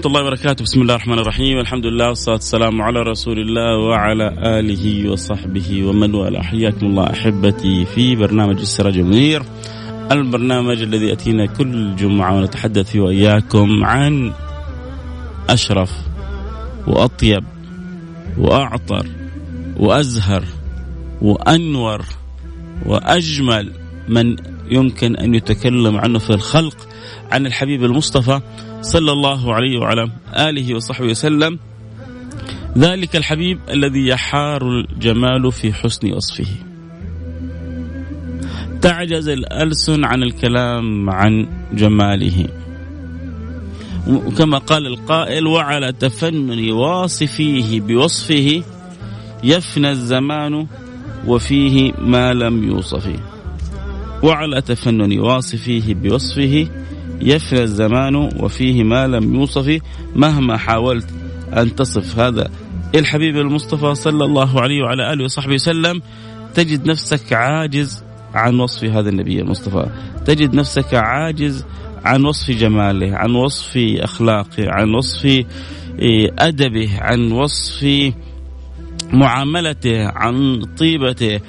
ورحمة الله وبركاته. بسم الله الرحمن الرحيم. الحمد لله والصلاة والسلام على رسول الله وعلى آله وصحبه ومن والاه. حياكم الله أحبتي في برنامج السراج المنير البرنامج الذي يأتينا كل جمعة ونتحدث فيه وإياكم عن أشرف وأطيب وأعطر وأزهر وأنور وأجمل من يمكن أن يتكلم عنه في الخلق عن الحبيب المصطفى صلى الله عليه وعلى آله وصحبه وسلم. ذلك الحبيب الذي يحار الجمال في حسن وصفه. تعجز الألسن عن الكلام عن جماله. وكما قال القائل وعلى تفنن واصفيه بوصفه يفنى الزمان وفيه ما لم يوصف وعلى تفنن واصفيه بوصفه يفنى الزمان وفيه ما لم يوصف مهما حاولت أن تصف هذا. الحبيب المصطفى صلى الله عليه وعلى آله وصحبه وسلم تجد نفسك عاجز عن وصف هذا النبي المصطفى تجد نفسك عاجز عن وصف جماله عن وصف أخلاقه عن وصف أدبه عن وصف معاملته عن طيبته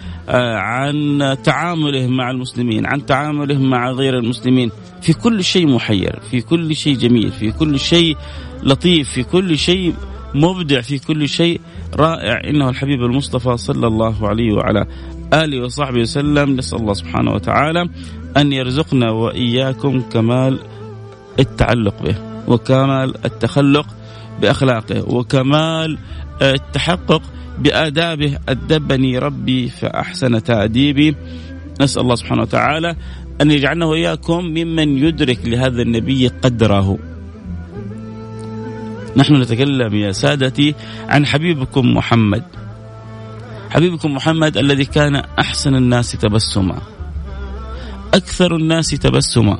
عن تعامله مع المسلمين عن تعامله مع غير المسلمين. في كل شيء محير في كل شيء جميل في كل شيء لطيف في كل شيء مبدع في كل شيء رائع. إنه الحبيب المصطفى صلى الله عليه وعلى آله وصحبه وسلم. نسأل الله سبحانه وتعالى أن يرزقنا وإياكم كمال التعلق به وكمال التخلق. بأخلاقه وكمال التحقق بآدابه. أدبني ربي فأحسن تأديبي. نسأل الله سبحانه وتعالى أن يجعلنا وإياكم ممن يدرك لهذا النبي قدره. نحن نتكلم يا سادتي عن حبيبكم محمد. حبيبكم محمد الذي كان أحسن الناس تبسما. أكثر الناس تبسما.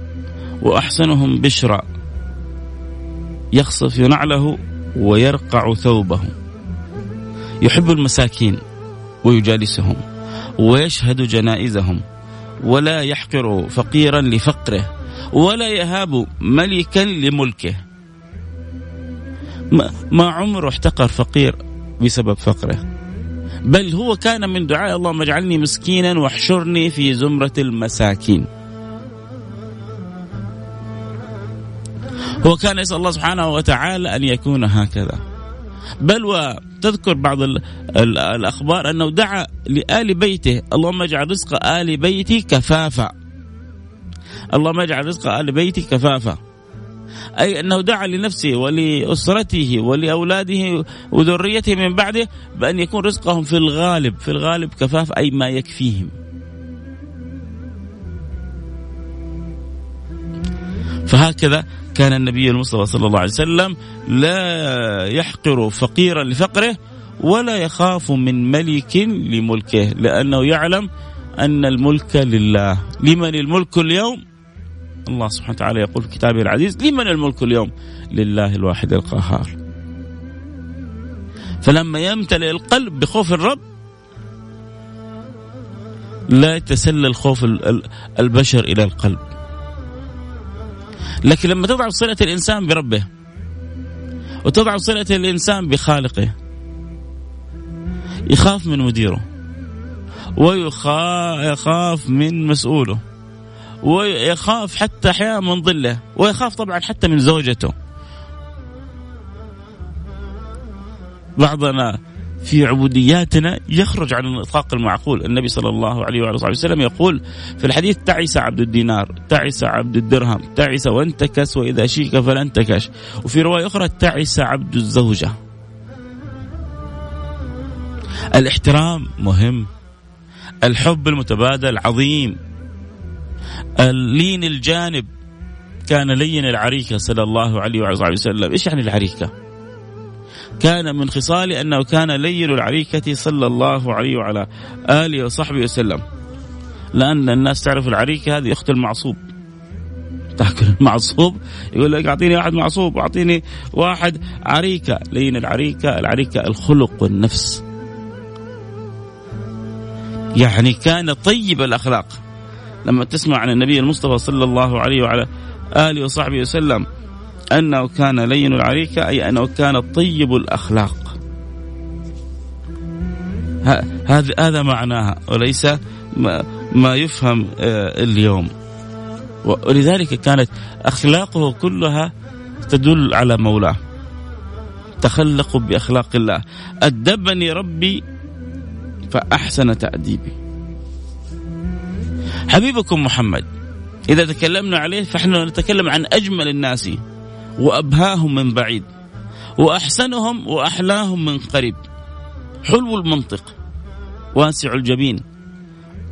وأحسنهم بشرا. يخصف نعله ويرقع ثوبه يحب المساكين ويجالسهم ويشهد جنائزهم ولا يحقر فقيرا لفقره ولا يهاب ملكا لملكه. ما عمره احتقر فقير بسبب فقره. بل هو كان من دعاء اللهم اجعلني مسكينا واحشرني في زمرة المساكين. هو كان يسأل الله سبحانه وتعالى أن يكون هكذا. بل وتذكر بعض ال ال الأخبار أنه دعا لآل بيته. اللهم اجعل رزق آل بيتي كفافا. اللهم اجعل رزق آل بيتي كفافا. أي أنه دعا لنفسه ولأسرته ولأولاده وذريته من بعده بأن يكون رزقهم في الغالب في الغالب كفاف أي ما يكفيهم. فهكذا كان النبي المصطفى صلى الله عليه وسلم لا يحقر فقيرا لفقره ولا يخاف من ملك لملكه لأنه يعلم أن الملك لله. لمن الملك اليوم؟ الله سبحانه وتعالى يقول في كتابه العزيز لمن الملك اليوم؟ لله الواحد القهار. فلما يمتلئ القلب بخوف الرب لا يتسلل خوف البشر إلى القلب. لكن لما تضعف صلة الإنسان بربه وتضعف صلة الإنسان بخالقه يخاف من مديره ويخاف من مسؤوله ويخاف حتى أحيانا من ظله ويخاف طبعا حتى من زوجته. بعضنا في عبودياتنا يخرج عن النطاق المعقول. النبي صلى الله عليه وعلى اله وسلم يقول في الحديث تعس عبد الدينار تعس عبد الدرهم تعس وانتكس وإذا شيك فلا انتكش وفي رواية أخرى تعس عبد الزوجة. الاحترام مهم الحب المتبادل عظيم اللين الجانب كان لين العريكة صلى الله عليه وعلى وسلم. إيش يعني العريكة؟ كان من خصاله أنه كان لين العريكة صلى الله عليه وعلى آله وصحبه وسلم. لأن الناس تعرف العريكة هذه أخت المعصوب. تاكل المعصوب يقول لك أعطيني واحد معصوب واعطيني واحد عريكة. لين العريكة العريكة الخلق والنفس. يعني كان طيب الأخلاق. لما تسمع عن النبي المصطفى صلى الله عليه وعلى آله وصحبه وسلم أنه كان لين العريكه أي أنه كان طيب الأخلاق. هذا هذا معناها وليس ما يفهم آه، اليوم. ولذلك كانت أخلاقه كلها تدل على مولاه. تخلقوا بأخلاق الله. أدبني ربي فأحسن تأديبي. حبيبكم محمد إذا تكلمنا عليه فإحنا نتكلم عن أجمل الناس. وأبهاهم من بعيد وأحسنهم وأحلاهم من قريب. حلو المنطق واسع الجبين.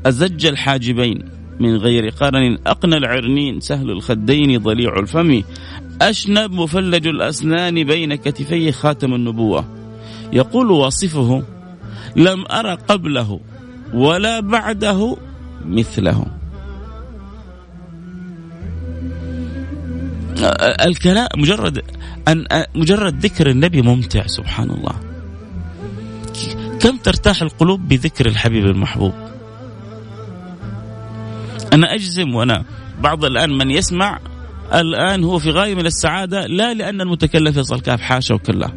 أزج الحاجبين من غير قرن أقنى العرنين سهل الخدين ضليع الفم. أشنب مفلج الأسنان بين كتفيه خاتم النبوة. يقول واصفه لم أرى قبله ولا بعده مثله. الكلام مجرد أن مجرد ذكر النبي ممتع سبحان الله كم ترتاح القلوب بذكر الحبيب المحبوب؟ أنا أجزم وأنا بعض الآن من يسمع الآن هو في غاية من السعادة لا لأن المتكلم فيصل كاف حاشا وكلا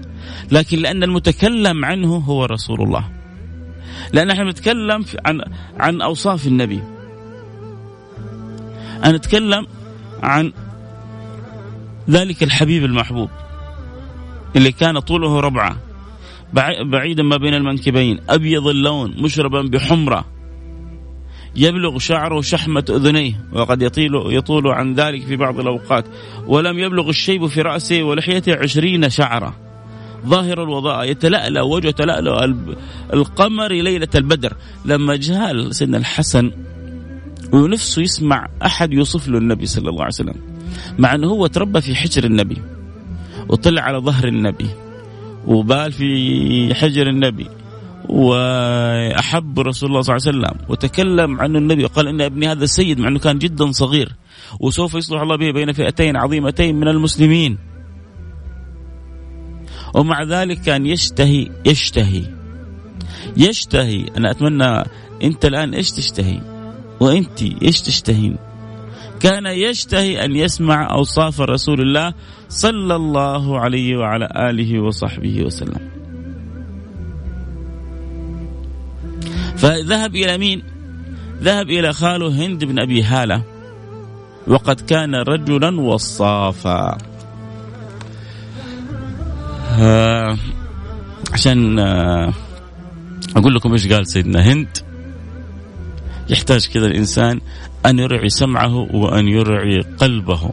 لكن لأن المتكلم عنه هو رسول الله. لأن إحنا بنتكلم عن عن أوصاف النبي. أنا أتكلم عن ذلك الحبيب المحبوب اللي كان طوله ربعة. بعيدا ما بين المنكبين. أبيض اللون مشربا بحمرة. يبلغ شعره شحمة أذنيه وقد يطيل يطول عن ذلك في بعض الأوقات. ولم يبلغ الشيب في رأسه ولحيته عشرين شعرة. ظاهر الوضاء يتلألأ وجهه تلألأ القمر ليلة البدر. لما جاء سيدنا الحسن ونفسه يسمع أحد يوصف له النبي صلى الله عليه وسلم. مع أنه هو تربى في حجر النبي وطلع على ظهر النبي وبال في حجر النبي وأحب رسول الله صلى الله عليه وسلم وتكلم عنه النبي وقال إن ابني هذا السيد مع أنه كان جدا صغير وسوف يصلح الله به بين فئتين عظيمتين من المسلمين. ومع ذلك كان يشتهي يشتهي يشتهي. أنا أتمنى أنت الآن إيش تشتهي؟ وأنت إيش تشتهين؟ كان يشتهي أن يسمع أوصاف رسول الله صلى الله عليه وعلى آله وصحبه وسلم. فذهب إلى مين؟ ذهب إلى خاله هند بن أبي هالة. وقد كان رجلا وصافا. آه عشان آه أقول لكم إيش قال سيدنا هند. يحتاج كذا الإنسان أن يرعي سمعه وأن يرعي قلبه.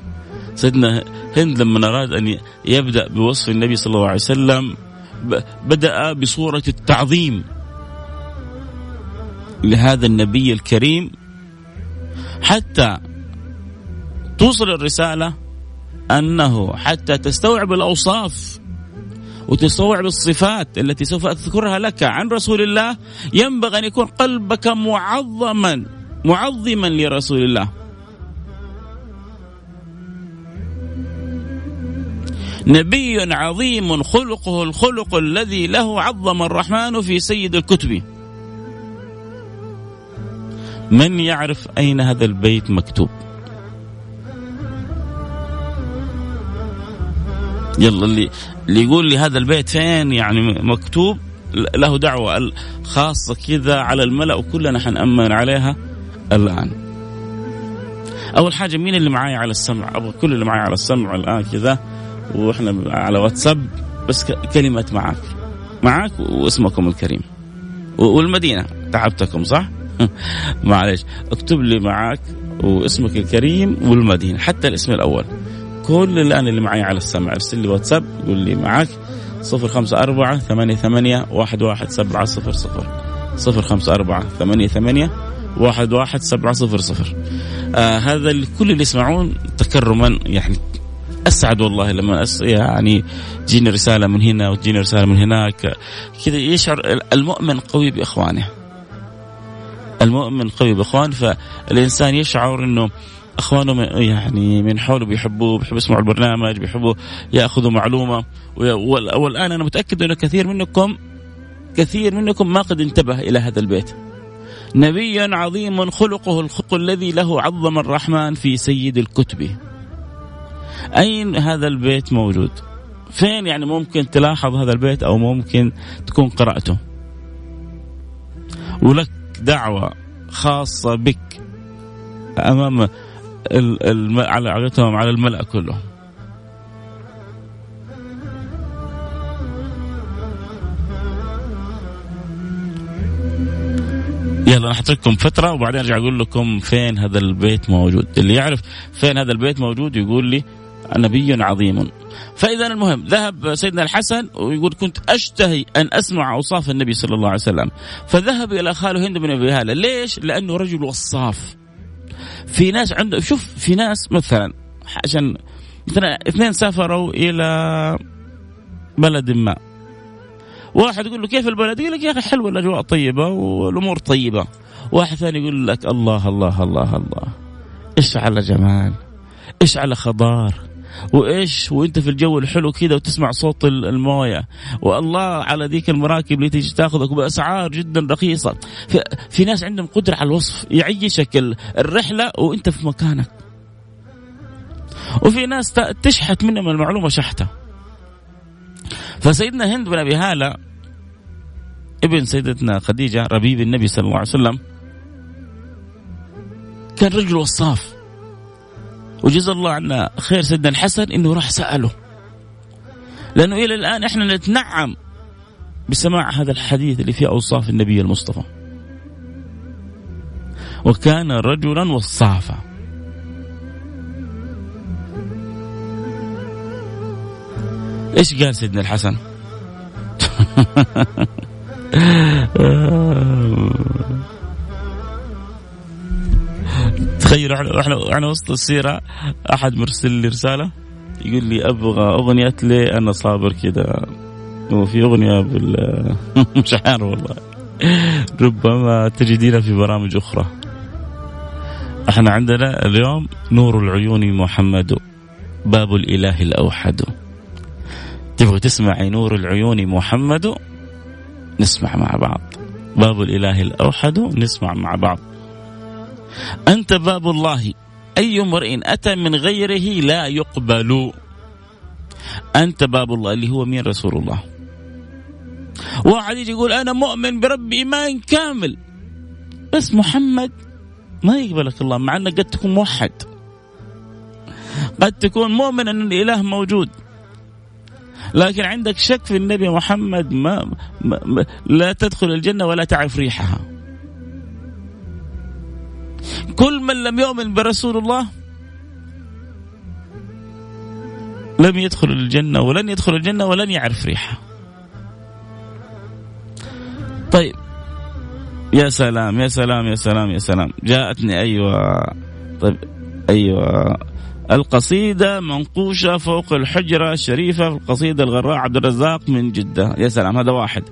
سيدنا هند لما أراد أن يبدأ بوصف النبي صلى الله عليه وسلم بدأ بصورة التعظيم. لهذا النبي الكريم حتى توصل الرسالة أنه حتى تستوعب الأوصاف وتستوعب الصفات التي سوف أذكرها لك عن رسول الله ينبغي أن يكون قلبك معظما. معظما لرسول الله. نبي عظيم خلقه الخلق الذي له عظم الرحمن في سيد الكتب. من يعرف أين هذا البيت مكتوب؟ يلا اللي اللي يقول لي هذا البيت فين يعني مكتوب؟ له دعوة. خاصة كذا على الملأ وكلنا حنأمن عليها. الآن. أول حاجة مين اللي معايا على السمع؟ أبغى كل اللي معايا على السمع الآن كذا وإحنا على واتساب بس كلمة معك معك واسمكم الكريم. والمدينة تعبتكم صح؟ معلش اكتب لي معك واسمك الكريم والمدينة حتى الاسم الأول. كل الآن اللي معي على السمع ارسل لي واتساب قول لي معك صفر خمسة أربعة ثمانية ثمانية واحد واحد سبعة صفر صفر. صفر خمسة أربعة ثمانية ثمانية واحد واحد سبعة صفر صفر. آه هذا كل اللي يسمعون تكرما يعني أسعد والله لما أس يعني تجيني رسالة من هنا وتجيني رسالة من هناك. كذا يشعر المؤمن قوي بإخوانه. المؤمن قوي بإخوانه فالإنسان يشعر إنه إخوانه يعني من حوله بيحبوه بيحبوا يسمعوا البرنامج بيحبوا يأخذوا معلومة. والآن أنا متأكد إنه كثير منكم كثير منكم ما قد انتبه إلى هذا البيت. نبي عظيم خلقه الخلق الذي له عظم الرحمن في سيد الكتب. أين هذا البيت موجود؟ فين يعني ممكن تلاحظ هذا البيت أو ممكن تكون قرأته؟ ولك دعوة خاصة بك أمام على على الملأ كله يلا أنا لكم فترة وبعدين أرجع أقول لكم فين هذا البيت موجود. اللي يعرف فين هذا البيت موجود يقول لي نبي عظيم. فإذا المهم ذهب سيدنا الحسن ويقول كنت أشتهي أن أسمع أوصاف النبي صلى الله عليه وسلم. فذهب إلى خاله هند بن أبي هالة. ليش؟ لأنه رجل وصاف. في ناس عنده شوف في ناس مثلا عشان مثلا اثنين سافروا إلى بلد ما. واحد يقول له كيف البلد؟ يقول لك يا أخي حلوة الأجواء طيبة والأمور طيبة. واحد ثاني يقول لك الله الله الله الله. إيش على جمال؟ إيش على خضار؟ وإيش؟ وأنت في الجو الحلو كذا وتسمع صوت الموية. والله على ذيك المراكب اللي تيجي تاخذك بأسعار جدا رخيصة. في, ناس عندهم قدرة على الوصف يعيشك الرحلة وأنت في مكانك. وفي ناس تشحت منهم المعلومة شحتة. فسيدنا هند بن أبي هالة ابن سيدتنا خديجة ربيب النبي صلى الله عليه وسلم كان رجل وصاف. وجزا الله عنا خير سيدنا الحسن إنه راح سأله. لأنه إلى الآن إحنا نتنعم بسماع هذا الحديث اللي فيه أوصاف النبي المصطفى. وكان رجلا وصافا. إيش قال سيدنا الحسن؟ تخيل إحنا إحنا وسط السيرة أحد مرسل لي رسالة يقول لي أبغى أغنية لي أنا صابر كذا وفي أغنية بال مش عارف والله. ربما تجدينها في برامج أخرى. إحنا عندنا اليوم نور العيون محمد باب الإله الأوحد. تبغى تسمعي نور العيون محمد؟ نسمع مع بعض. باب الإله الأوحد نسمع مع بعض. أنت باب الله. أي امرئ أتى من غيره لا يقبل. أنت باب الله اللي هو مين؟ رسول الله. واحد يجي يقول أنا مؤمن بربي إيمان كامل. بس محمد ما يقبلك الله مع أنك قد تكون موحد. قد تكون مؤمن أن الإله موجود. لكن عندك شك في النبي محمد ما, ما, ما لا تدخل الجنة ولا تعرف ريحها. كل من لم يؤمن برسول الله لم يدخل الجنة ولن يدخل الجنة ولن يعرف ريحها. طيب. يا سلام يا سلام يا سلام يا سلام. جاءتني أيوة. طيب أيوة. القصيدة منقوشة فوق الحجرة الشريفة في القصيدة الغراء عبد الرزاق من جدة. يا سلام هذا واحد.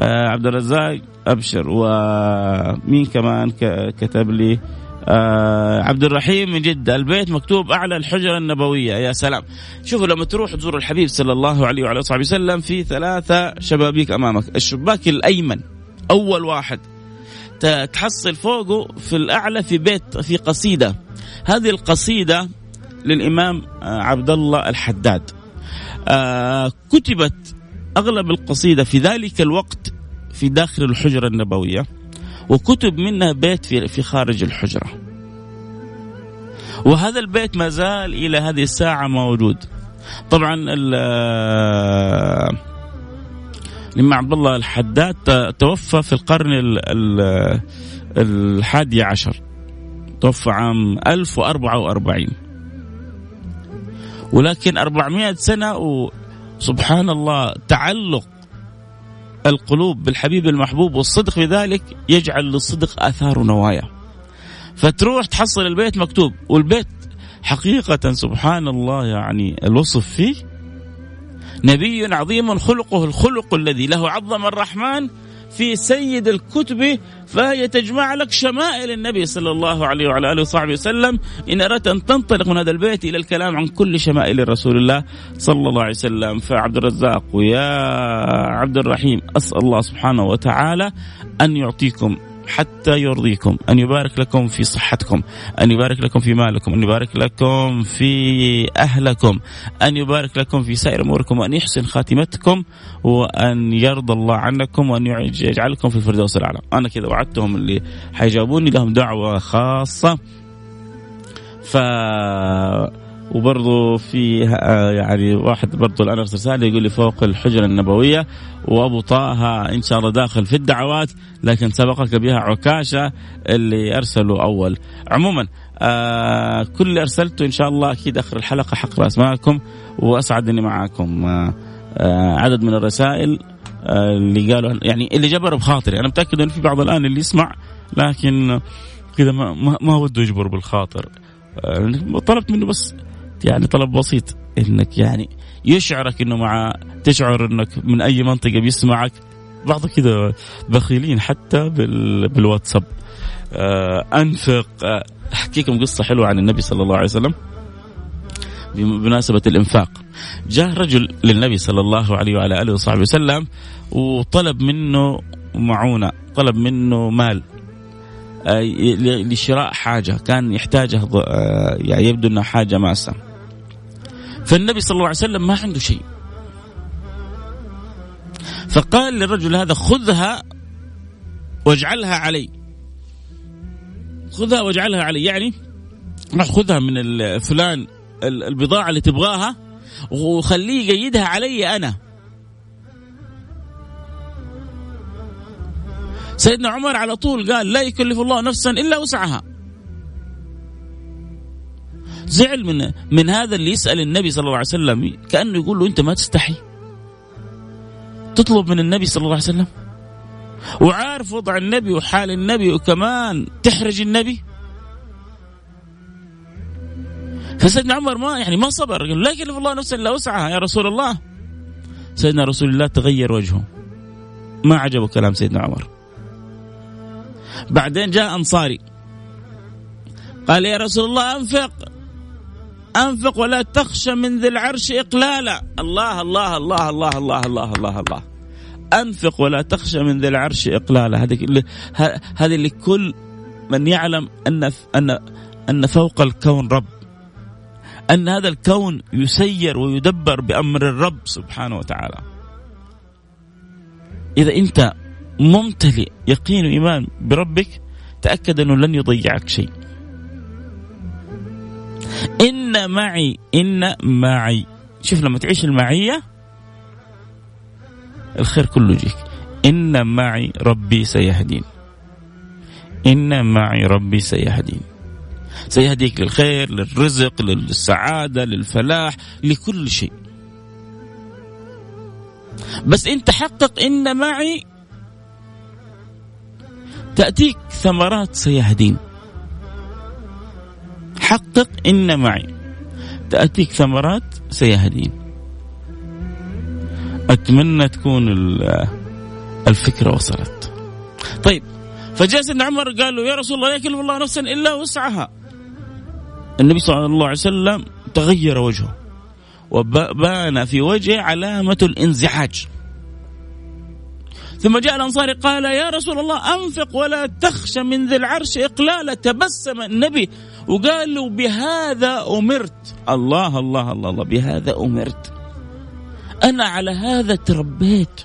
آه، عبد الرزاق أبشر. ومين كمان كتب لي؟ آه عبد الرحيم من جدة. البيت مكتوب أعلى الحجرة النبوية. يا سلام. شوفوا لما تروح تزور الحبيب صلى الله عليه وعلى صحبه وسلم في ثلاثة شبابيك أمامك. الشباك الأيمن أول واحد. تحصل فوقه في الأعلى في بيت في قصيدة. هذه القصيدة للإمام آه، عبد الله الحداد آه كتبت أغلب القصيدة في ذلك الوقت في داخل الحجرة النبوية وكتب منها بيت في في خارج الحجرة. وهذا البيت ما زال إلى هذه الساعة موجود. طبعا الإمام عبد الله الحداد توفى في القرن الحادي عشر توفى عام 1044 ولكن 400 سنة وسبحان الله تعلق القلوب بالحبيب المحبوب والصدق في ذلك يجعل للصدق آثار ونوايا. فتروح تحصل البيت مكتوب والبيت حقيقة سبحان الله يعني الوصف فيه. نبي عظيم خلقه الخلق الذي له عظم الرحمن في سيد الكتب فهي تجمع لك شمائل النبي صلى الله عليه وعلى آله وصحبه وسلم. إن أردت أن تنطلق من هذا البيت إلى الكلام عن كل شمائل رسول الله صلى الله عليه وسلم. فعبد الرزاق ويا عبد الرحيم أسأل الله سبحانه وتعالى أن يعطيكم حتى يرضيكم أن يبارك لكم في صحتكم أن يبارك لكم في مالكم أن يبارك لكم في أهلكم أن يبارك لكم في سائر أموركم وأن يحسن خاتمتكم وأن يرضى الله عنكم وأن يجعلكم في الفردوس الأعلى. أنا كذا وعدتهم اللي حيجاوبوني لهم دعوة خاصة. ف وبرضه في آه، يعني واحد برضه الآن أرسل رسالة يقول لي فوق الحجرة النبوية وأبو طه إن شاء الله داخل في الدعوات لكن سبقك بها عكاشة اللي أرسلوا أول. عموما آه كل اللي أرسلته إن شاء الله أكيد آخر الحلقة حقرا اسماءكم وأسعد إني معاكم آه آه عدد من الرسائل آه اللي قالوا يعني اللي جبر بخاطري. أنا متأكد إن في بعض الآن اللي يسمع لكن كذا ما, ما, ما وده يجبر بالخاطر. آه طلبت منه بس يعني طلب بسيط إنك يعني يشعرك إنه مع تشعر إنك من أي منطقة بيسمعك. بعض كذا بخيلين حتى بال... بالواتساب. آه أنفق آه احكيكم قصة حلوة عن النبي صلى الله عليه وسلم. بمناسبة الإنفاق. جاء رجل للنبي صلى الله عليه وعلى آله وصحبه وسلم وطلب منه معونة طلب منه مال. آه، لشراء حاجة. كان يحتاجها يعني يبدو انها حاجة ماسة. فالنبي صلى الله عليه وسلم ما عنده شيء. فقال للرجل هذا خذها واجعلها علي. خذها واجعلها علي. يعني راح خذها من فلان البضاعة اللي تبغاها وخليه يقيدها علي أنا. سيدنا عمر على طول قال لا يكلف الله نفسا إلا وسعها. زعل من من هذا اللي يسأل النبي صلى الله عليه وسلم كأنه يقول له أنت ما تستحي. تطلب من النبي صلى الله عليه وسلم. وعارف وضع النبي وحال النبي وكمان تحرج النبي. فسيدنا عمر ما يعني ما صبر قال لا يكلف الله نفسا إلا وسعها يا رسول الله. سيدنا رسول الله تغير وجهه. ما عجبه كلام سيدنا عمر. بعدين جاء أنصاري. قال يا رسول الله أنفق. أنفق ولا تخشى من ذي العرش إقلالا. الله الله الله الله الله الله الله الله. أنفق ولا تخشى من ذي العرش إقلالا. هذه هذه لكل من يعلم أن أن أن فوق الكون رب. أن هذا الكون يسير ويدبر بأمر الرب سبحانه وتعالى. إذا أنت ممتلئ يقين وإيمان بربك تأكد أنه لن يضيعك شيء. إن معي إن معي. شوف لما تعيش المعية الخير كله يجيك. إن معي ربي سيهدين. إن معي ربي سيهدين. سيهديك للخير للرزق للسعادة للفلاح لكل شيء. بس أنت حقق إن معي تأتيك ثمرات سيهدين. حقق إن معي. تأتيك ثمرات سيهدين. أتمنى تكون الفكرة وصلت. طيب فجاء سيدنا عمر قال له يا رسول الله لا يكلف الله نفسا إلا وسعها. النبي صلى الله عليه وسلم تغير وجهه وبان في وجهه علامة الانزعاج ثم جاء الأنصاري قال يا رسول الله أنفق ولا تخشى من ذي العرش إقلالا تبسم النبي وقال له بهذا أمرت. الله الله الله, الله بهذا أمرت. أنا على هذا تربيت.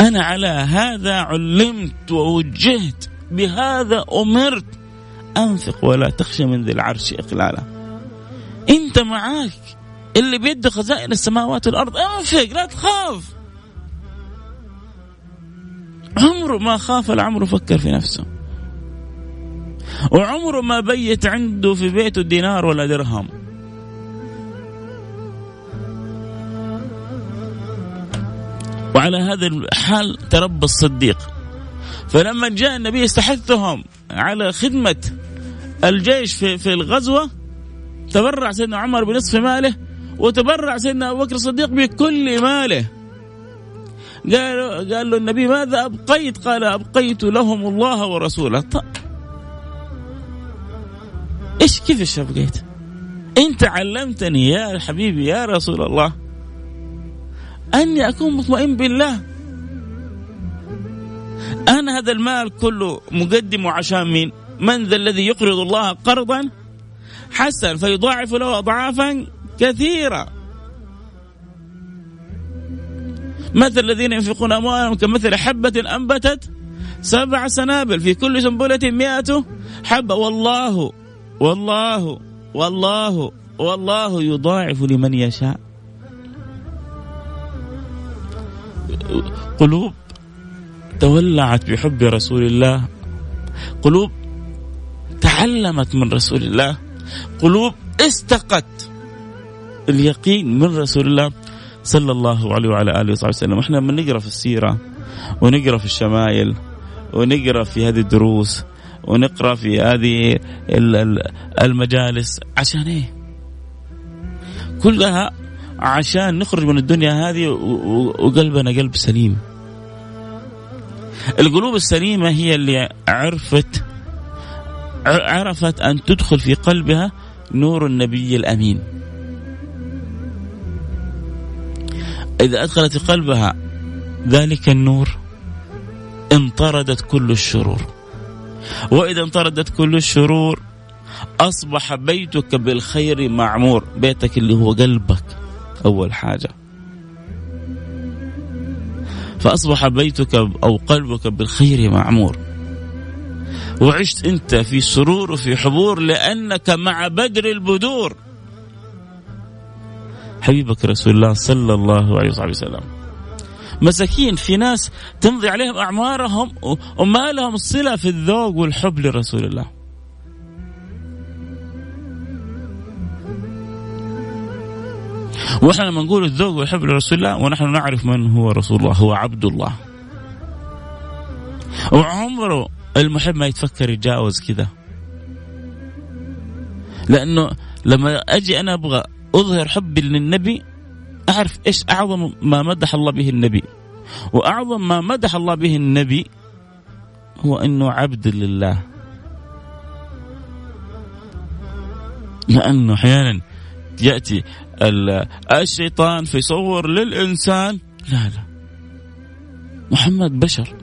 أنا على هذا علمت ووجهت. بهذا أمرت. أنفق ولا تخشى من ذي العرش إقلالا. أنت معاك. اللي بيده خزائن السماوات والأرض أنفق لا تخاف. عمره ما خاف العمر فكر في نفسه. وعمره ما بيت عنده في بيته دينار ولا درهم. وعلى هذا الحال تربى الصديق. فلما جاء النبي استحثهم على خدمة الجيش في, في الغزوة تبرع سيدنا عمر بنصف ماله وتبرع سيدنا أبو بكر الصديق بكل ماله. قال قال له النبي ماذا أبقيت؟ قال أبقيت لهم الله ورسوله. طيب. إيش كيف إيش ابقيت؟ انت علمتني يا حبيبي يا رسول الله أني أكون مطمئن بالله أنا هذا المال كله مقدمه عشان مين؟ من ذا الذي يقرض الله قرضا حسن فيضاعف له اضعافا كثيرة مثل الذين ينفقون أموالهم كمثل حبة أنبتت سبع سنابل في كل سنبلة مئة حبة والله والله والله والله يضاعف لمن يشاء. قلوب تولعت بحب رسول الله. قلوب تعلمت من رسول الله. قلوب استقت اليقين من رسول الله صلى الله عليه وعلى آله وصحبه وسلم، إحنا لما نقرا في السيرة ونقرأ في الشمائل ونقرأ في هذه الدروس. ونقرأ في هذه المجالس عشان إيه؟ كلها عشان نخرج من الدنيا هذه وقلبنا قلب سليم. القلوب السليمة هي اللي عرفت عرفت أن تدخل في قلبها نور النبي الأمين. إذا أدخلت في قلبها ذلك النور انطردت كل الشرور وإذا انطردت كل الشرور أصبح بيتك بالخير معمور بيتك اللي هو قلبك أول حاجة. فأصبح بيتك أو قلبك بالخير معمور. وعشت أنت في سرور وفي حبور لأنك مع بدر البدور. حبيبك رسول الله صلى الله عليه وسلم. مساكين في ناس تمضي عليهم أعمارهم وما لهم صلة في الذوق والحب لرسول الله. وإحنا لما نقول الذوق والحب لرسول الله ونحن نعرف من هو رسول الله هو عبد الله. وعمره المحب ما يتفكر يتجاوز كذا. لأنه لما أجي أنا أبغى أظهر حبي للنبي أعرف إيش أعظم ما مدح الله به النبي. وأعظم ما مدح الله به النبي هو إنه عبد لله. لأنه أحيانا يأتي الشيطان فيصور للإنسان. لا لا. محمد بشر.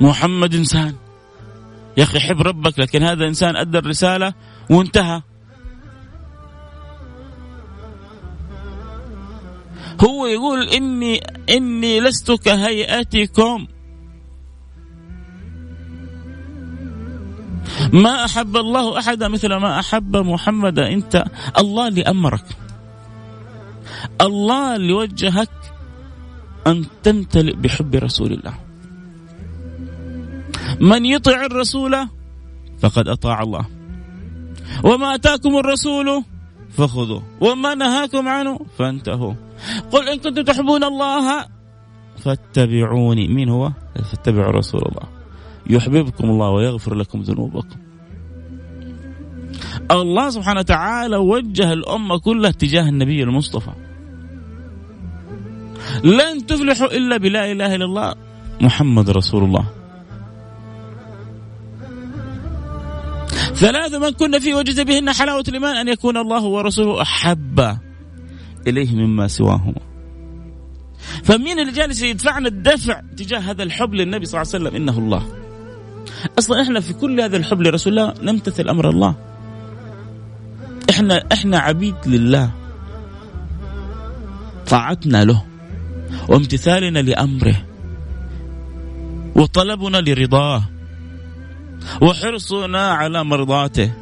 محمد إنسان. يا أخي حب ربك لكن هذا إنسان أدى الرسالة وانتهى. هو يقول إني إني لست كهيئتكم. ما أحب الله أحدا مثل ما أحب محمد. أنت الله اللي أمرك. الله اللي وجهك أن تمتلئ بحب رسول الله. من يطع الرسول فقد أطاع الله. وما أتاكم الرسول فخذوه. وما نهاكم عنه فانتهوا. قل إن كنتم تحبون الله فاتبعوني. مين هو؟ فاتبعوا رسول الله. يحببكم الله ويغفر لكم ذنوبكم. الله سبحانه وتعالى وجه الأمة كلها تجاه النبي المصطفى. لن تفلحوا إلا بلا إله إلا الله محمد رسول الله. ثلاث من كنا فيه وجد بهن حلاوة الإيمان أن يكون الله ورسوله أحب إليه مما سواهما. فمين اللي جالس يدفعنا الدفع تجاه هذا الحب للنبي صلى الله عليه وسلم إنه الله. أصلا إحنا في كل هذا الحب لرسول الله نمتثل أمر الله. إحنا إحنا عبيد لله. طاعتنا له. وامتثالنا لأمره. وطلبنا لرضاه. وحرصنا على مرضاته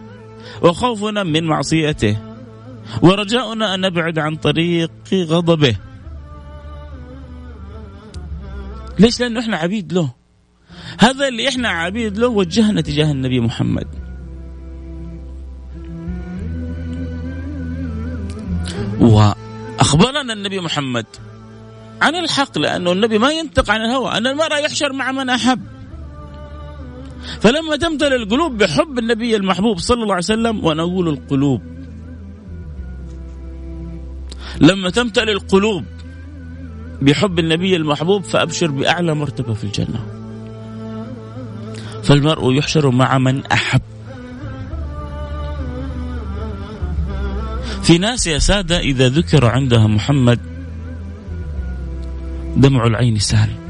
وخوفنا من معصيته ورجاؤنا أن نبعد عن طريق غضبه. ليش؟ لأنه إحنا عبيد له. هذا اللي إحنا عبيد له وجهنا تجاه النبي محمد. وأخبرنا النبي محمد عن الحق لأنه النبي ما ينطق عن الهوى. ان المرء يحشر مع من أحب. فلما تمتلئ القلوب بحب النبي المحبوب صلى الله عليه وسلم وأنا أقول القلوب. لما تمتلئ القلوب بحب النبي المحبوب فأبشر بأعلى مرتبة في الجنة. فالمرء يحشر مع من أحب. في ناس يا سادة إذا ذكر عندها محمد دمع العين سهل.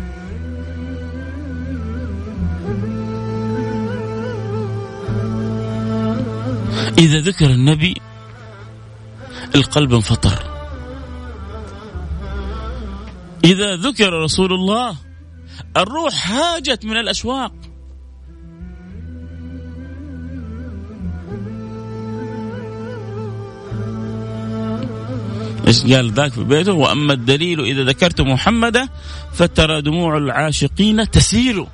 إذا ذكر النبي القلب انفطر. إذا ذكر رسول الله الروح هاجت من الأشواق. إيش قال ذاك في بيته؟ وأما الدليل إذا ذكرت محمدا فترى دموع العاشقين تسيل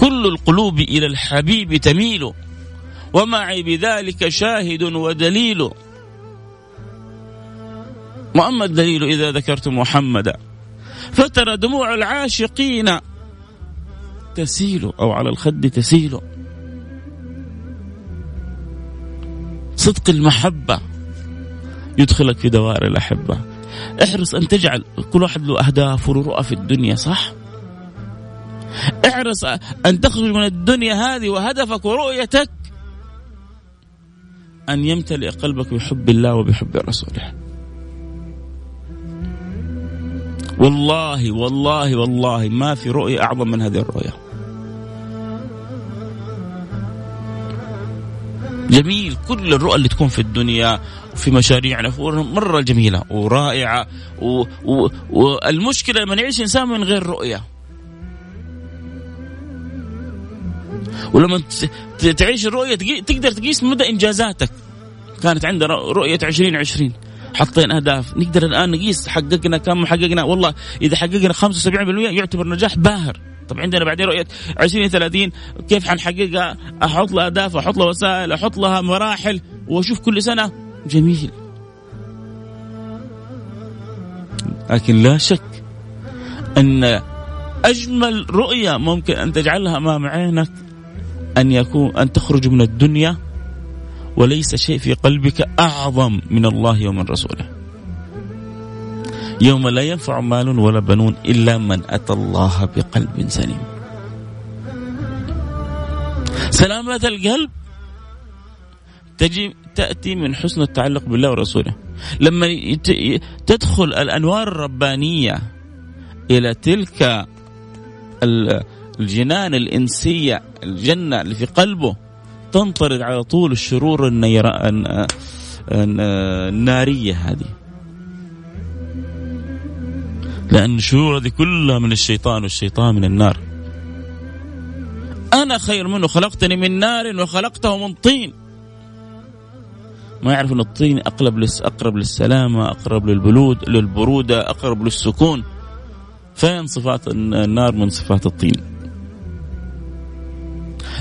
كل القلوب إلى الحبيب تميل ومعي بذلك شاهد ودليل. واما الدليل إذا ذكرت محمدا. فترى دموع العاشقين تسيل أو على الخد تسيل. صدق المحبة يدخلك في دوائر الأحبة. احرص أن تجعل كل واحد له أهداف ورؤى في الدنيا صح؟ احرص أن تخرج من الدنيا هذه وهدفك ورؤيتك أن يمتلئ قلبك بحب الله وبحب رسوله. والله والله والله ما في رؤية أعظم من هذه الرؤية. جميل كل الرؤى اللي تكون في الدنيا وفي مشاريعنا مرة جميلة ورائعة و... و... والمشكلة لما يعيش إنسان من غير رؤية. ولما تعيش الرؤية تقدر تقيس مدى إنجازاتك. كانت عندنا رؤية 2020 حطينا أهداف. نقدر الآن نقيس حققنا كم حققنا. والله إذا حققنا 75% يعتبر نجاح باهر. طب عندنا بعدين رؤية 2030 كيف حنحققها؟ أحط لها أهداف أحط لها وسائل أحط لها مراحل. وأشوف كل سنة جميل. لكن لا شك أن أجمل رؤية ممكن أن تجعلها امام عينك أن يكون أن تخرج من الدنيا وليس شيء في قلبك أعظم من الله ومن رسوله. يوم لا ينفع مال ولا بنون إلا من أتى الله بقلب سليم. سلامة القلب. تجي تأتي من حسن التعلق بالله ورسوله. لما تدخل الأنوار الربانية إلى تلك الجنان الإنسية الجنة اللي في قلبه تنطرد على طول الشرور النارية هذه. لأن الشرور هذه كلها من الشيطان والشيطان من النار. أنا خير منه خلقتني من نار وخلقته من طين. ما يعرف أن الطين أقرب أقرب للسلامة أقرب للبلود للبرودة أقرب للسكون. فين صفات النار من صفات الطين؟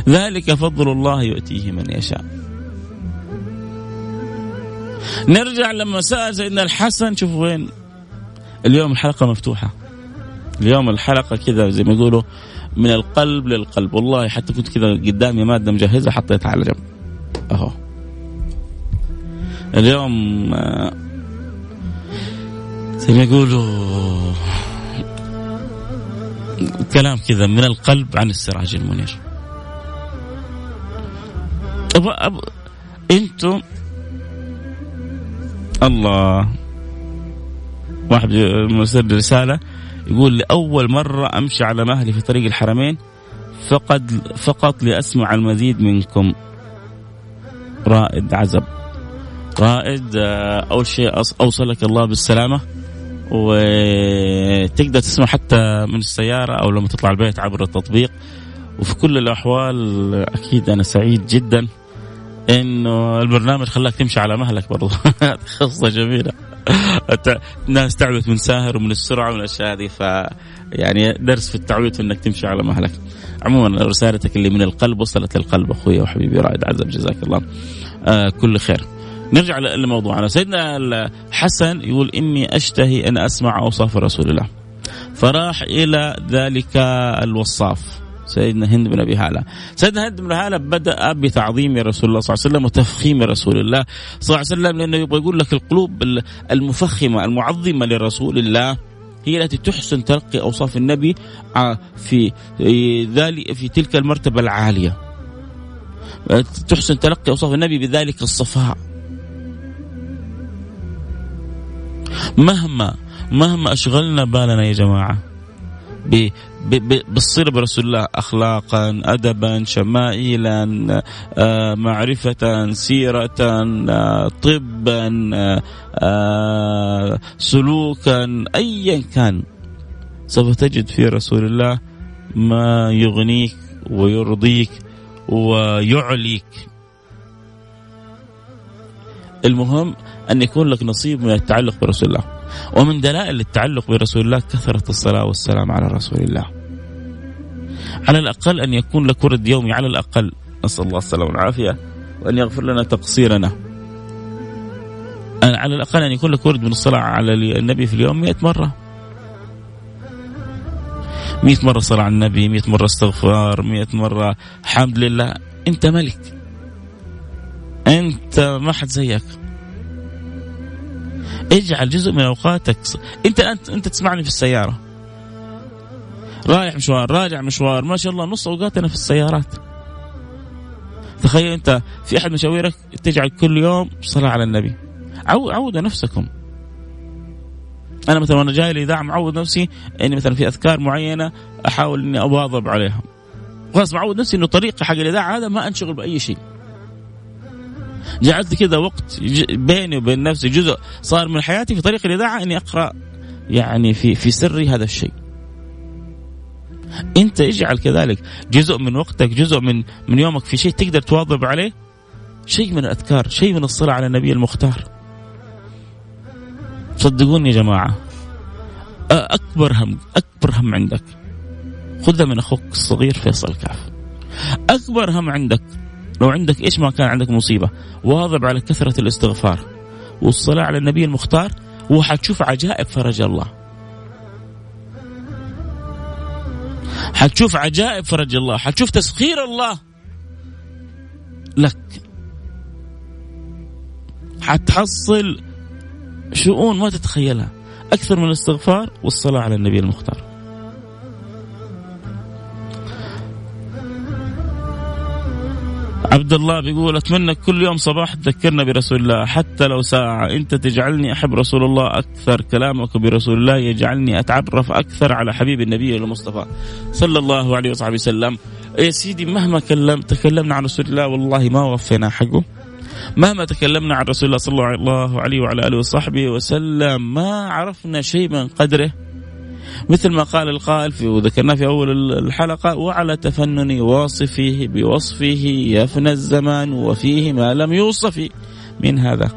ذلك فضل الله يؤتيه من يشاء. نرجع لما سأل سيدنا الحسن. شوف وين اليوم الحلقة مفتوحة. اليوم الحلقة كذا زي ما يقولوا من القلب للقلب. والله حتى كنت كذا قدامي مادة مجهزة حطيتها على جنب. أهو. اليوم آه، زي ما يقولوا كلام كذا من القلب عن السراج المنير. أبغى أبغى أنتم الله. واحد مرسل رسالة يقول لأول مرة أمشي على مهلي في طريق الحرمين فقط فقط لأسمع المزيد منكم. رائد عزب. رائد آه، أول شيء أوصلك الله بالسلامة. وتقدر تسمع حتى من السيارة أو لما تطلع البيت عبر التطبيق. وفي كل الأحوال أكيد أنا سعيد جدا. إنه البرنامج خلاك تمشي على مهلك برضو قصة جميلة الناس تعبت من ساهر ومن السرعة ومن الأشياء هذه ف يعني درس في التعويض إنك تمشي على مهلك. عموما رسالتك اللي من القلب وصلت للقلب أخوي وحبيبي رائد عزب جزاك الله آه كل خير. نرجع لموضوعنا سيدنا الحسن يقول إني أشتهي أن أسمع أوصاف رسول الله. فراح إلى ذلك الوصاف سيدنا هند بن أبي هالة. سيدنا هند بن هالة بدأ بتعظيم رسول الله صلى الله عليه وسلم وتفخيم رسول الله صلى الله عليه وسلم لأنه يبغى يقول لك القلوب المفخمة المعظمة لرسول الله هي التي تحسن تلقي أوصاف النبي آه، في ذلك في تلك المرتبة العالية. تحسن تلقي أوصاف النبي بذلك الصفاء. مهما مهما أشغلنا بالنا يا جماعة بالصلة برسول الله اخلاقا ادبا شمائلا آه، معرفه سيره آه، طبا آه، سلوكا ايا كان. سوف تجد في رسول الله ما يغنيك ويرضيك ويعليك. المهم أن يكون لك نصيب من التعلق برسول الله. ومن دلائل التعلق برسول الله كثرة الصلاة والسلام على رسول الله. على الأقل أن يكون لك ورد يومي على الأقل. نسأل الله السلامة والعافية وأن يغفر لنا تقصيرنا. على الأقل أن يكون لك ورد من الصلاة على النبي في اليوم مئة مرة. مئة مرة صلاة على النبي مئة مرة استغفار مئة مرة حمد لله. أنت ملك. أنت ما حد زيك. اجعل جزء من اوقاتك انت انت تسمعني في السيارة. رايح مشوار راجع مشوار ما شاء الله نص اوقاتنا في السيارات. تخيل انت في أحد مشاويرك تجعل كل يوم صلاة على النبي. عو عودوا نفسكم. أنا مثلا وأنا جاي الاذاعه معود نفسي إني مثلا في أذكار معينة أحاول إني أواظب عليها خلاص معود نفسي إنه طريقي حق الإذاعة هذا ما أنشغل بأي شيء. جعلت كذا وقت بيني وبين نفسي جزء صار من حياتي في طريق الإذاعة إني أقرأ يعني في في سري هذا الشيء. أنت اجعل كذلك جزء من وقتك جزء من من يومك في شيء تقدر تواظب عليه. شيء من الأذكار شيء من الصلاة على النبي المختار. صدقوني يا جماعة أكبر هم أكبر هم عندك. خذها من أخوك الصغير فيصل كاف. أكبر هم عندك لو عندك إيش ما كان عندك مصيبة؟ واظب على كثرة الاستغفار والصلاة على النبي المختار وحتشوف عجائب فرج الله. حتشوف عجائب فرج الله حتشوف تسخير الله لك. حتحصل شؤون ما تتخيلها. أكثر من الاستغفار والصلاة على النبي المختار. عبد الله بيقول أتمنى كل يوم صباح تذكرنا برسول الله حتى لو ساعة. أنت تجعلني أحب رسول الله أكثر كلامك برسول الله يجعلني أتعرف أكثر على حبيب النبي المصطفى صلى الله عليه وصحبه وسلم. يا سيدي مهما كلم تكلمنا عن رسول الله والله ما وفينا حقه. مهما تكلمنا عن رسول الله صلى الله عليه وعلى آله وصحبه وسلم ما عرفنا شيء من قدره. مثل ما قال القائل في وذكرناه في أول الحلقة وعلى تفنن واصفه بوصفه يفنى الزمان وفيه ما لم يوصف من هذا.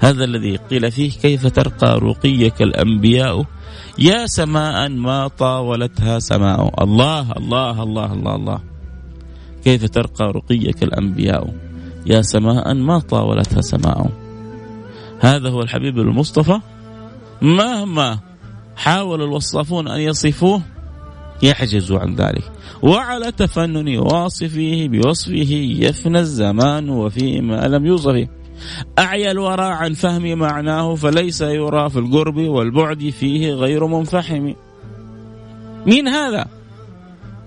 هذا الذي قيل فيه كيف ترقى رقيك الأنبياء؟ يا سماء ما طاولتها سماء. الله الله الله الله الله. كيف ترقى رقيك الأنبياء؟ يا سماء ما طاولتها سماء. هذا هو الحبيب المصطفى. مهما حاول الوصافون أن يصفوه يحجز عن ذلك. وعلى تفنن واصفه بوصفه يفنى الزمان وفيما لم يوصف أعيا الورى عن فهم معناه فليس يرى في القرب والبعد فيه غير منفحم. مين هذا؟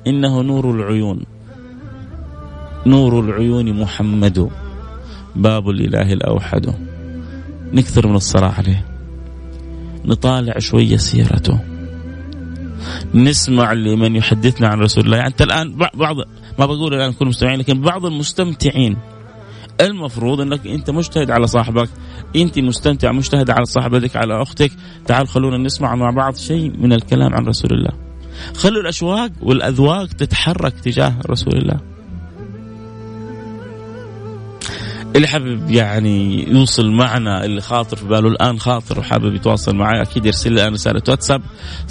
إنه نور العيون. نور العيون محمد. باب الإله الأوحد. نكثر من الصلاة عليه. نطالع شوية سيرته. نسمع لمن يحدثنا عن رسول الله. يعني أنت الآن بعض ما بقول الآن كل مستمعين لكن بعض المستمتعين. المفروض أنك أنت مجتهد على صاحبك. أنت مستمتع مجتهد على صاحبتك على أختك. تعال خلونا نسمع مع بعض شيء من الكلام عن رسول الله. خلوا الأشواق والأذواق تتحرك تجاه رسول الله. اللي حابب يعني يوصل معنا اللي خاطر في باله الآن خاطر وحابب يتواصل معي أكيد يرسل لي رسالة واتساب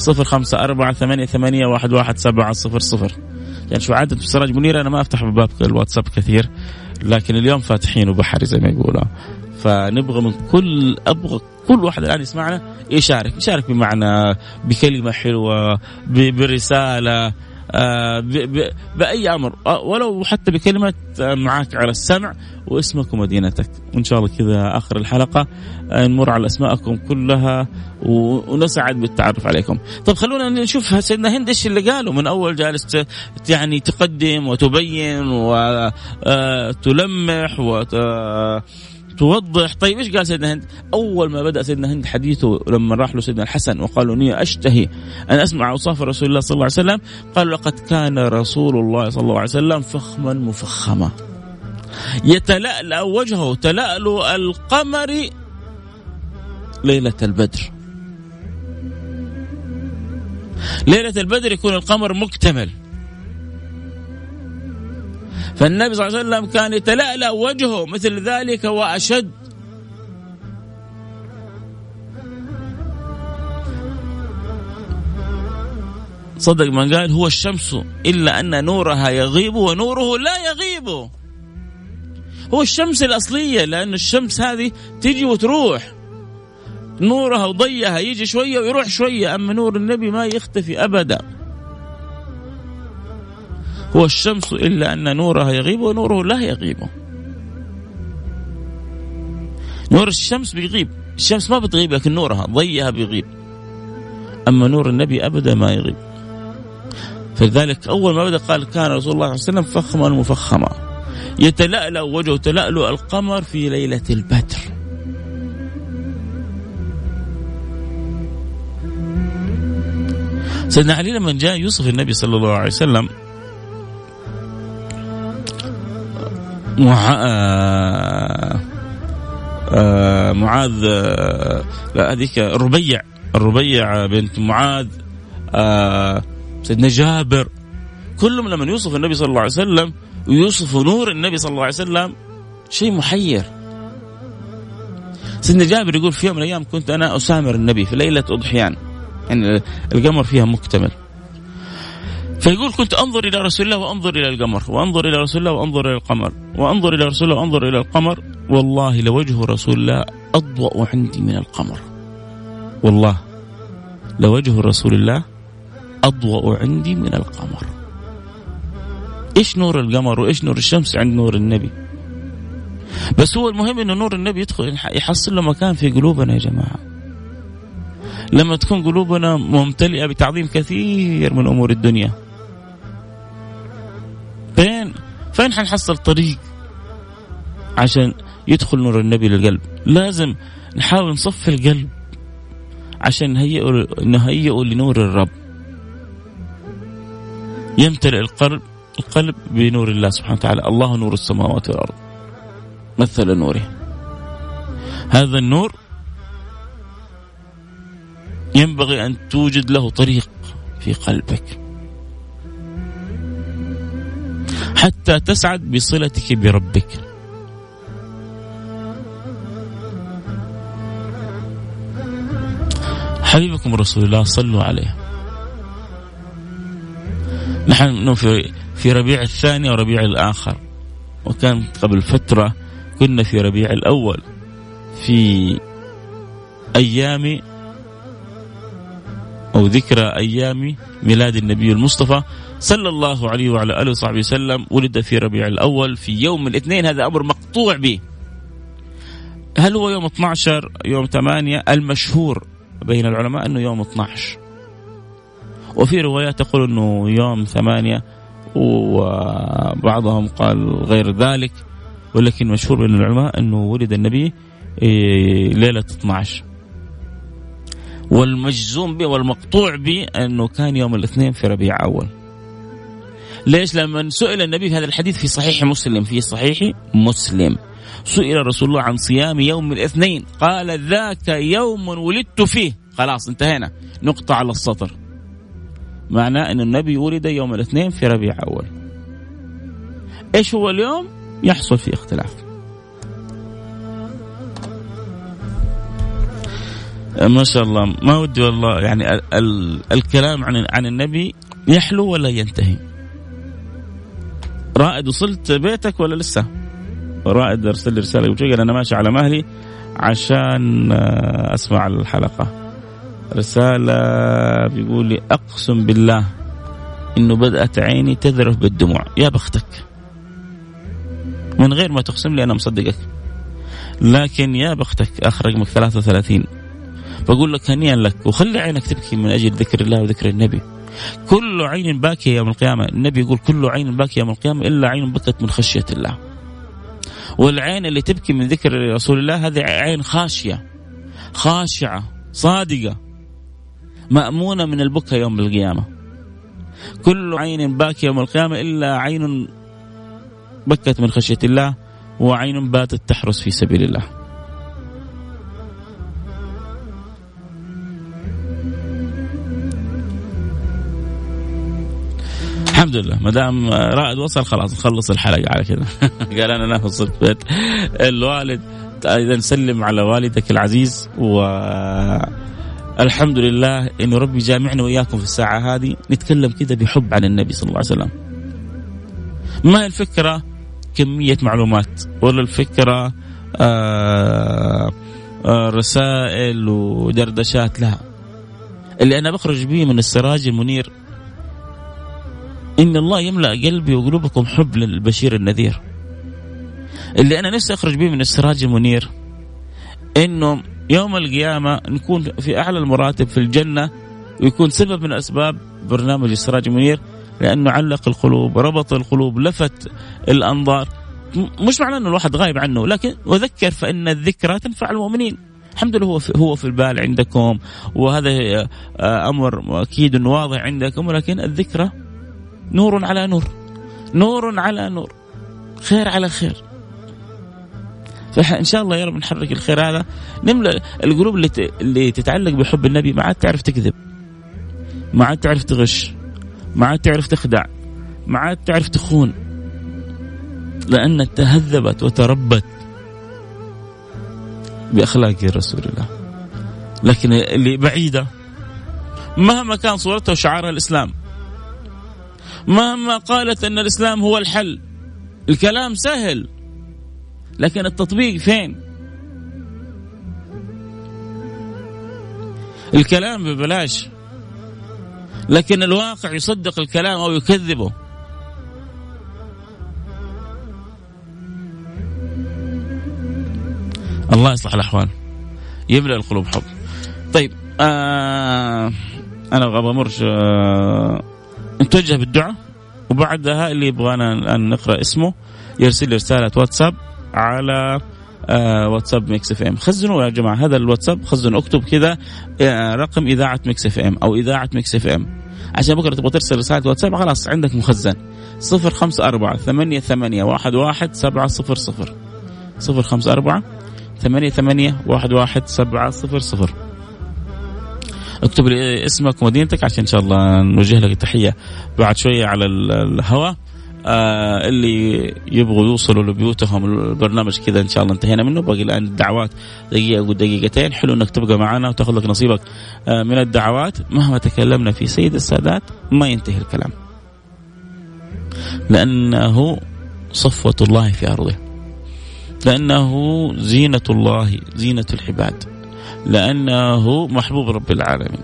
054 88 11700 يعني شو عادة سراج منير أنا ما أفتح باب الواتساب كثير لكن اليوم فاتحينه بحري زي ما يقولوا. فنبغى من كل أبغى كل واحد الآن يسمعنا يشارك يشارك بمعنى بكلمة حلوة برسالة بأي أمر. آه، ولو حتى بكلمة آه، معاك على السمع واسمك ومدينتك. وإن شاء الله كذا آخر الحلقة نمر على أسماءكم كلها ونسعد بالتعرف عليكم. طب خلونا نشوف سيدنا هند إيش اللي قاله. من أول جالس يعني تقدم وتبين وتلمح وت توضح. طيب إيش قال سيدنا هند؟ أول ما بدأ سيدنا هند حديثه لما راح له سيدنا الحسن وقال أني أشتهي أن أسمع أوصاف رسول الله صلى الله عليه وسلم قال لقد كان رسول الله صلى الله عليه وسلم فخما مفخما. يتلألأ وجهه تلألؤ القمر ليلة البدر. ليلة البدر يكون القمر مكتمل. فالنبي صلى الله عليه وسلم كان يتلألأ وجهه مثل ذلك وأشد. صدق من قال هو الشمس إلا أن نورها يغيب ونوره لا يغيب. هو الشمس الأصلية لأن الشمس هذه تجي وتروح. نورها وضيها يجي شوية ويروح شوية أما نور النبي ما يختفي أبدا. هو الشمس إلا أن نورها يغيب ونوره لا يغيب. نور الشمس بيغيب. الشمس ما بتغيب لكن نورها ضيها بيغيب. أما نور النبي أبدا ما يغيب. فلذلك أول ما بدأ قال كان رسول الله صلى الله عليه وسلم فخما مفخما. يتلألأ وجهه تلألؤ القمر في ليلة البدر. سيدنا علي لما جاء يوصف النبي صلى الله عليه وسلم مع... آه... آه... معاذ آه... هذيك الربيع الربيع بنت معاذ آه... سيدنا جابر. كلهم لما يوصف النبي صلى الله عليه وسلم ويوصف نور النبي صلى الله عليه وسلم شيء محير. سيدنا جابر يقول في يوم من الأيام كنت أنا أسامر النبي في ليلة أضحيان. يعني القمر فيها مكتمل. فيقول كنت أنظر إلى رسول الله وأنظر إلى القمر وأنظر إلى رسول الله وأنظر إلى القمر وأنظر إلى رسول الله وأنظر إلى القمر. والله لوجه رسول الله أضوأ عندي من القمر. والله لوجه رسول الله أضوأ عندي من القمر. إيش نور القمر وإيش نور الشمس عند نور النبي؟ بس هو المهم إنه نور النبي يدخل يحصل له مكان في قلوبنا يا جماعة. لما تكون قلوبنا ممتلئة بتعظيم كثير من أمور الدنيا. فين حنحصل طريق عشان يدخل نور النبي للقلب؟ لازم نحاول نصفي القلب عشان نهيئه نهيئه لنور الرب. يمتلئ القلب القلب بنور الله سبحانه وتعالى. الله نور السماوات والأرض. مثل نوره. هذا النور ينبغي أن توجد له طريق في قلبك. حتى تسعد بصلتك بربك. حبيبكم رسول الله صلوا عليه. نحن في في ربيع الثاني وربيع الآخر. وكان قبل فترة كنا في ربيع الأول في أيام أو ذكرى أيام ميلاد النبي المصطفى صلى الله عليه وعلى آله وصحبه وسلم ولد في ربيع الأول في يوم الاثنين. هذا أمر مقطوع به. هل هو يوم 12 يوم 8 المشهور بين العلماء أنه يوم 12 وفي روايات تقول أنه يوم 8 وبعضهم قال غير ذلك. ولكن مشهور بين العلماء أنه ولد النبي إيه، ليلة 12 والمجزوم به والمقطوع به أنه كان يوم الاثنين في ربيع أول ليش؟ لما سئل النبي في هذا الحديث في صحيح مسلم في صحيح مسلم. سئل رسول الله عن صيام يوم الاثنين قال ذاك يوم ولدت فيه. خلاص انتهينا. نقطة على السطر. معناه أن النبي ولد يوم الاثنين في ربيع أول إيش هو اليوم؟ يحصل في اختلاف. ما شاء الله ما ودي والله يعني ال ال الكلام عن عن النبي يحلو ولا ينتهي. رائد وصلت بيتك ولا لسه؟ رائد ارسل لي رسالة قال أنا ماشي على مهلي عشان آه، أسمع الحلقة. رسالة بيقول لي أقسم بالله إنه بدأت عيني تذرف بالدموع. يا بختك. من غير ما تقسم لي أنا مصدقك. لكن يا بختك اخ رقمك 33 بقول لك هنيئا لك وخلي عينك تبكي من أجل ذكر الله وذكر النبي. كل عين باكية يوم القيامة. النبي يقول كل عين باكية يوم القيامة إلا عين بكت من خشية الله. والعين اللي تبكي من ذكر رسول الله هذه عين خاشية خاشعة صادقة مأمونة من البكاء يوم القيامة. كل عين باكية يوم القيامة إلا عين بكت من خشية الله وعين باتت تحرس في سبيل الله. الحمد لله. ما دام رائد وصل خلاص نخلص الحلقة على كذا قال أنا ناخذ صرت بيت الوالد. إذا سلم على والدك العزيز و الحمد لله انه ربي جامعنا وإياكم في الساعة هذه. نتكلم كذا بحب عن النبي صلى الله عليه وسلم. ما الفكرة؟ كمية معلومات. ولا الفكرة آه آه رسائل ودردشات؟ لا. اللي أنا بخرج به من السراج المنير إن الله يملأ قلبي وقلوبكم حب للبشير النذير. اللي أنا نفسي أخرج به من السراج المنير إنه يوم القيامة نكون في أعلى المراتب في الجنة ويكون سبب من أسباب برنامج السراج المنير لأنه علق القلوب ربط القلوب لفت الأنظار. مش معناه إنه الواحد غايب عنه لكن وذكر فإن الذكرى تنفع المؤمنين. الحمد لله هو في هو في البال عندكم وهذا آه، أمر أكيد واضح عندكم ولكن الذكرى نور على نور. نور على نور. خير على خير. فإن شاء الله يا رب نحرك الخير هذا. نملأ القلوب اللي اللي تتعلق بحب النبي. ما عاد تعرف تكذب. ما عاد تعرف تغش. ما عاد تعرف تخدع. ما عاد تعرف تخون. لأن تهذبت وتربت بأخلاق رسول الله. لكن اللي بعيدة. مهما كان صورتها وشعارها الإسلام. مهما قالت أن الإسلام هو الحل. الكلام سهل لكن التطبيق فين؟ الكلام ببلاش. لكن الواقع يصدق الكلام أو يكذبه. الله يصلح الأحوال. يملأ القلوب حب. طيب آه أنا أبغى أمر آه نتوجه بالدعاء وبعدها اللي يبغانا الآن نقرأ اسمه يرسل لي رسالة واتساب على آه واتساب Mix FM. خزنوا يا جماعة هذا الواتساب خزنوا اكتب كذا آه رقم إذاعة Mix FM أو إذاعة Mix FM. عشان بكرة تبغى ترسل رسالة واتساب خلاص عندك مخزن. صفر خمسة أربعة ثمانية ثمانية واحد واحد سبعة صفر صفر. صفر خمسة أربعة ثمانية ثمانية واحد واحد سبعة اكتب لي اسمك ومدينتك عشان إن شاء الله نوجه لك تحيه بعد شوية على الهواء. آه اللي يبغوا يوصلوا لبيوتهم البرنامج كذا إن شاء الله انتهينا منه. باقي الآن الدعوات دقيقة ودقيقتين. حلو إنك تبقى معنا وتاخذ لك نصيبك. آه من الدعوات مهما تكلمنا في سيد السادات ما ينتهي الكلام. لأنه صفوة الله في أرضه. لأنه زينة الله زينة العباد. لأنه محبوب رب العالمين.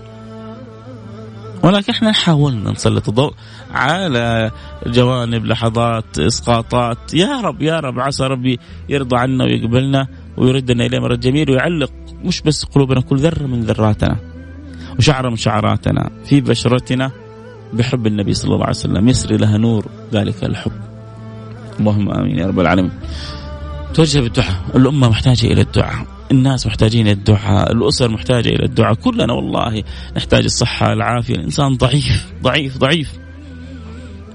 ولكن إحنا حاولنا نسلط الضوء على جوانب لحظات إسقاطات. يا رب يا رب عسى ربي يرضى عنا ويقبلنا ويردنا إليه مرة جميل ويعلق مش بس قلوبنا كل ذرة من ذراتنا وشعره من شعراتنا في بشرتنا بحب النبي صلى الله عليه وسلم. يسري لها نور ذلك الحب. اللهم آمين يا رب العالمين. توجه بالدعاء. الأمة محتاجة إلى الدعاء. الناس محتاجين الدعاء الأسر محتاجة إلى الدعاء. كلنا والله نحتاج الصحة العافية. الإنسان ضعيف ضعيف ضعيف.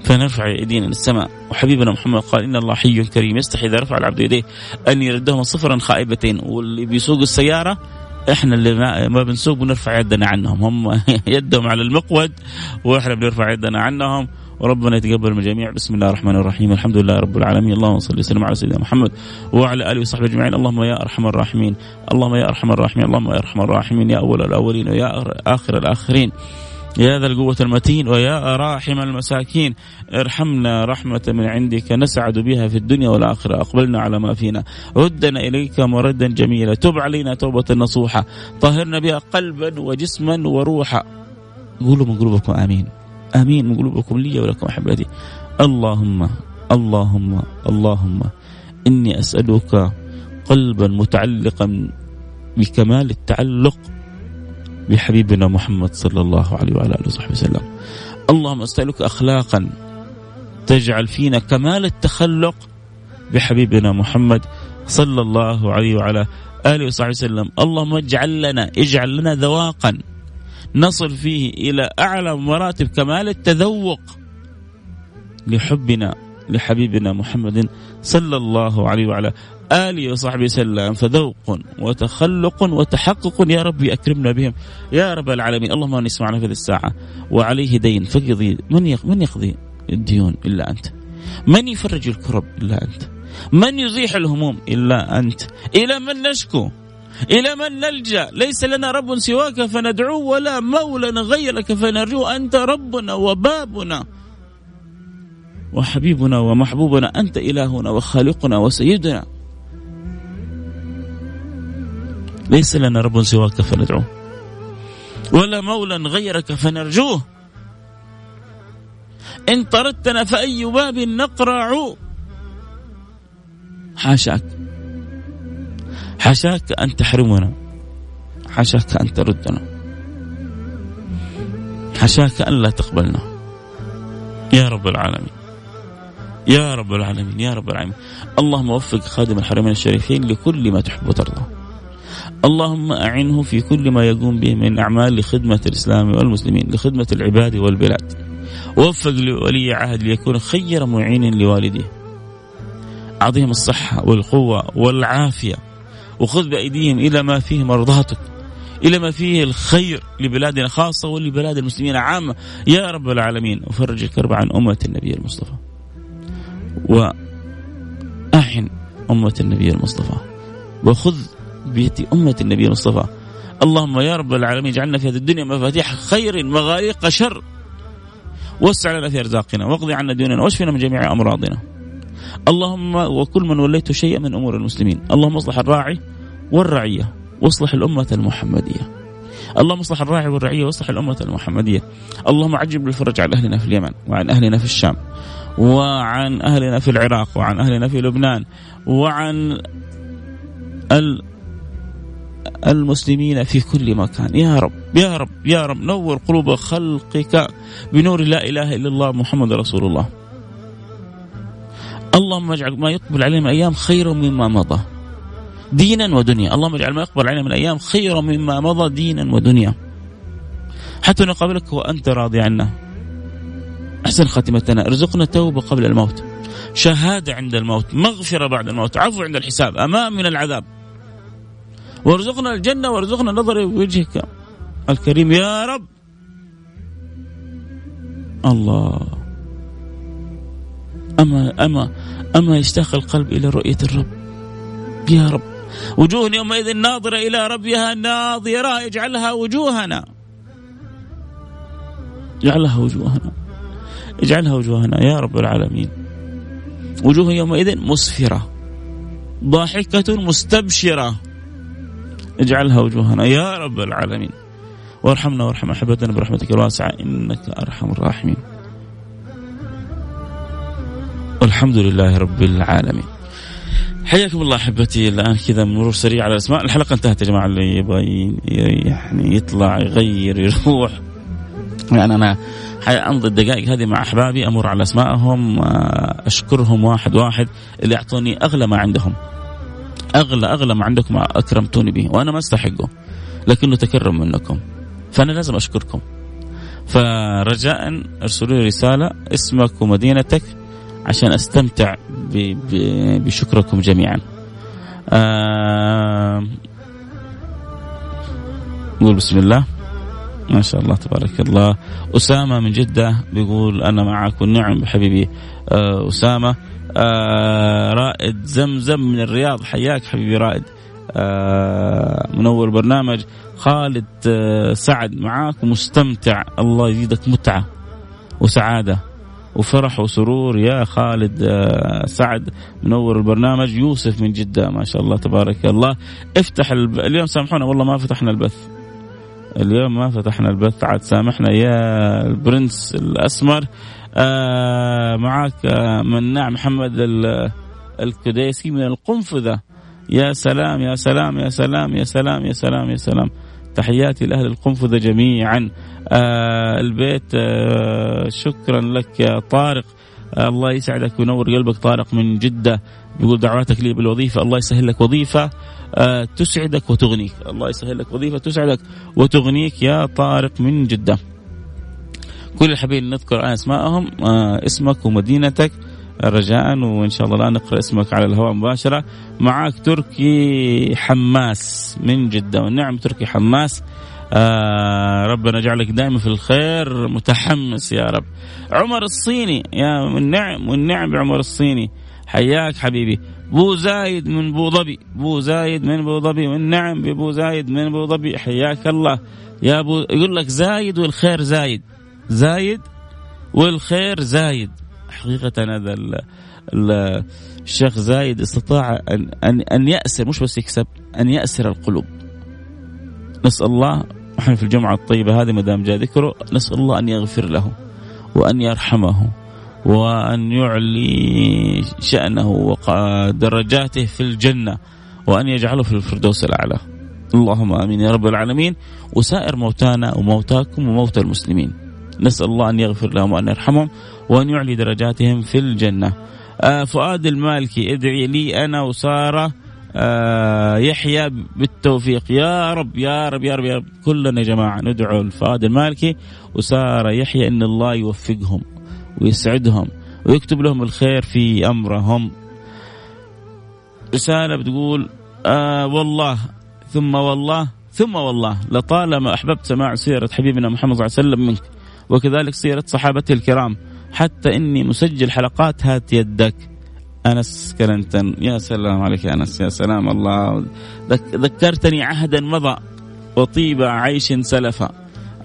فنرفع ايدينا للسماء وحبيبنا محمد قال إن الله حي كريم يستحي إذا رفع العبد يديه أن يردهما صفرا خائبتين. واللي بيسوق السيارة إحنا اللي ما بنسوق بنرفع يدنا عنهم. هم يدهم على المقود وإحنا بنرفع يدنا عنهم. وربنا يتقبل من الجميع. بسم الله الرحمن الرحيم. الحمد لله رب العالمين. اللهم صل وسلم على سيدنا محمد وعلى آله وصحبه أجمعين. اللهم يا أرحم الراحمين. اللهم يا أرحم الراحمين. اللهم يا أرحم الراحمين. يا أول الأولين ويا اخر الآخرين. يا ذا القوة المتين ويا راحم المساكين. ارحمنا رحمة من عندك. نسعد بها في الدنيا والآخرة. أقبلنا على ما فينا. ردنا إليك مردا جميلا. تب علينا توبة نصوحة طهرنا بها قلبا وجسما وروحا. قولوا من قلوبكم آمين. آمين. من قلوبكم لي ولكم أحبتي. اللهم اللهم اللهم إني أسألك قلبا متعلقا بكمال التعلق بحبيبنا محمد صلى الله عليه وعلى آله وصحبه وسلم. اللهم أسألك أخلاقا تجعل فينا كمال التخلق بحبيبنا محمد صلى الله عليه وعلى آله وصحبه وسلم، اللهم اجعل لنا اجعل لنا ذواقا نصل فيه إلى أعلى مراتب كمال التذوق لحبنا لحبيبنا محمد صلى الله عليه وعلى آله وصحبه وسلم. فذوق وتخلق وتحقق يا رب أكرمنا بهم. يا رب العالمين. اللهم من يسمعنا في هذه الساعة. وعليه دين. فقضي. من من يقضي الديون إلا أنت؟ من يفرج الكرب إلا أنت؟ من يزيح الهموم إلا أنت؟ إلى من نشكو؟ إلى من نلجأ؟ ليس لنا رب سواك فندعوه ولا مولى غيرك فنرجوه أنت ربنا وبابنا وحبيبنا ومحبوبنا أنت إلهنا وخالقنا وسيدنا. ليس لنا رب سواك فندعوه ولا مولى غيرك فنرجوه. إن طردتنا فأي باب نقرع؟ حاشاك. حاشاك أن تحرمنا. حاشاك أن تردنا. حاشاك أن لا تقبلنا. يا رب العالمين. يا رب العالمين يا رب العالمين. اللهم وفق خادم الحرمين الشريفين لكل ما تحب وترضى. اللهم أعنه في كل ما يقوم به من أعمال لخدمة الإسلام والمسلمين لخدمة العباد والبلاد. وفق لولي عهد ليكون خير معين لوالديه. أعطيهم الصحة والقوة والعافية. وخذ بأيديهم إلى ما فيه مرضاتك إلى ما فيه الخير لبلادنا خاصة ولبلاد المسلمين عامة. يا رب العالمين وفرج الكرب عن أمة النبي المصطفى. وأعن أمة النبي المصطفى. وخذ بيد أمة النبي المصطفى. اللهم يا رب العالمين اجعلنا في هذه الدنيا مفاتيح خير مغاليق شر. وسع لنا في أرزاقنا واقضي عنا ديوننا واشفنا من جميع أمراضنا. اللهم وكل من وليت شيئا من أمور المسلمين. اللهم اصلح الراعي والرعية واصلح الأمة المحمدية. اللهم اصلح الراعي والرعية واصلح الأمة المحمدية. اللهم عجب بالفرج عن أهلنا في اليمن وعن أهلنا في الشام وعن أهلنا في العراق وعن أهلنا في لبنان وعن ال المسلمين في كل مكان. يا رب يا رب يا رب نور قلوب خلقك بنور لا إله إلا الله محمد رسول الله. اللهم اجعل ما يقبل علينا من الأيام خيرا مما مضى. دينا ودنيا. اللهم اجعل ما يقبل علينا من الأيام خيرا مما مضى دينا ودنيا. حتى نقابلك وأنت راضي عنا. أحسن خاتمتنا. ارزقنا توبه قبل الموت. شهادة عند الموت. مغفرة بعد الموت. عفو عند الحساب. أمان من العذاب. وارزقنا الجنة وارزقنا نظر وجهك الكريم. يا رب. الله. أما أما أما يشتاق القلب إلى رؤية الرب. يا رب. وجوه يومئذ ناظرة إلى ربها ناظرة. اجعلها وجوهنا. اجعلها وجوهنا. اجعلها وجوهنا يا رب العالمين. وجوه يومئذ مسفرة. ضاحكة مستبشرة. اجعلها وجوهنا يا رب العالمين. وارحمنا وارحم أحبتنا برحمتك الواسعة إنك أرحم الراحمين. والحمد لله رب العالمين. حياكم الله أحبتي الآن كذا مرور سريع على الأسماء، الحلقة انتهت يا جماعة اللي يبغى يعني يطلع يغير يروح يعني أنا امضي الدقائق هذه مع أحبابي أمر على اسمائهم أشكرهم واحد واحد اللي أعطوني أغلى ما عندهم. أغلى أغلى ما عندكم أكرمتوني به وأنا ما أستحقه لكنه تكرم منكم. فأنا لازم أشكركم فرجاء ارسلوا لي رسالة اسمك ومدينتك عشان أستمتع بشكركم جميعا. نقول بسم الله. ما شاء الله تبارك الله. أسامة من جدة بيقول أنا معك والنعم بحبيبي آه أسامة. آه رائد زمزم من الرياض. حياك حبيبي رائد. آه منور برنامج. خالد سعد معاك. ومستمتع الله يزيدك متعة وسعادة. وفرح وسرور. يا خالد آه سعد منور البرنامج. يوسف من جدة ما شاء الله تبارك الله. افتح الب... اليوم سامحونا والله ما فتحنا البث. اليوم ما فتحنا البث عاد سامحنا. يا البرنس الأسمر آه معاك آه مناع محمد الكديسي من القنفذة. يا سلام يا سلام يا سلام يا سلام يا سلام يا سلام. تحياتي لأهل القنفذة جميعا. آه البيت آه شكرا لك يا طارق. آه الله يسعدك وينور قلبك. طارق من جدة بيقول دعواتك لي بالوظيفة. الله يسهل لك وظيفة آه تسعدك وتغنيك. الله يسهل لك وظيفة تسعدك وتغنيك يا طارق من جدة. كل الحبيب نذكر الآن أسماءهم آه اسمك ومدينتك. رجاء وإن شاء الله لا نقرأ اسمك على الهواء مباشرة. معك تركي حماس من جدة والنعم تركي حماس. آه ربنا يجعلك دائما في الخير متحمس يا رب. عمر الصيني يا والنعم والنعم بعمر الصيني. حياك حبيبي. بو زايد من بو ظبي بو زايد من بو ظبي والنعم ببو زايد من بو ظبي. حياك الله. يا ابو يقول لك زايد والخير زايد. زايد والخير زايد. حقيقة هذا الشيخ زايد استطاع أن, أن, أن يأسر مش بس يكسب أن يأسر القلوب. نسأل الله إحنا في الجمعة الطيبة هذه ما دام جاء ذكره نسأل الله أن يغفر له وأن يرحمه وأن يعلي شأنه ودرجاته في الجنة وأن يجعله في الفردوس الأعلى. اللهم آمين يا رب العالمين. وسائر موتانا وموتاكم وموتى المسلمين. نسأل الله أن يغفر لهم وأن يرحمهم. وأن يعلي درجاتهم في الجنة. آه فؤاد المالكي ادعي لي أنا وسارة آه يحيى بالتوفيق. يا رب يا رب يا رب, يا رب. كلنا يا جماعة ندعو لفؤاد المالكي وسارة يحيى أن الله يوفقهم ويسعدهم ويكتب لهم الخير في أمرهم. رسالة بتقول آه والله ثم والله ثم والله لطالما أحببت سماع سيرة حبيبنا محمد صلى الله عليه وسلم منك وكذلك سيرة صحابته الكرام. حتى إني مسجل حلقات هات يدك. أنس كلنتن يا سلام عليك يا أنس. يا سلام الله. ذكرتني عهدا مضى. وطيب عيش سلفا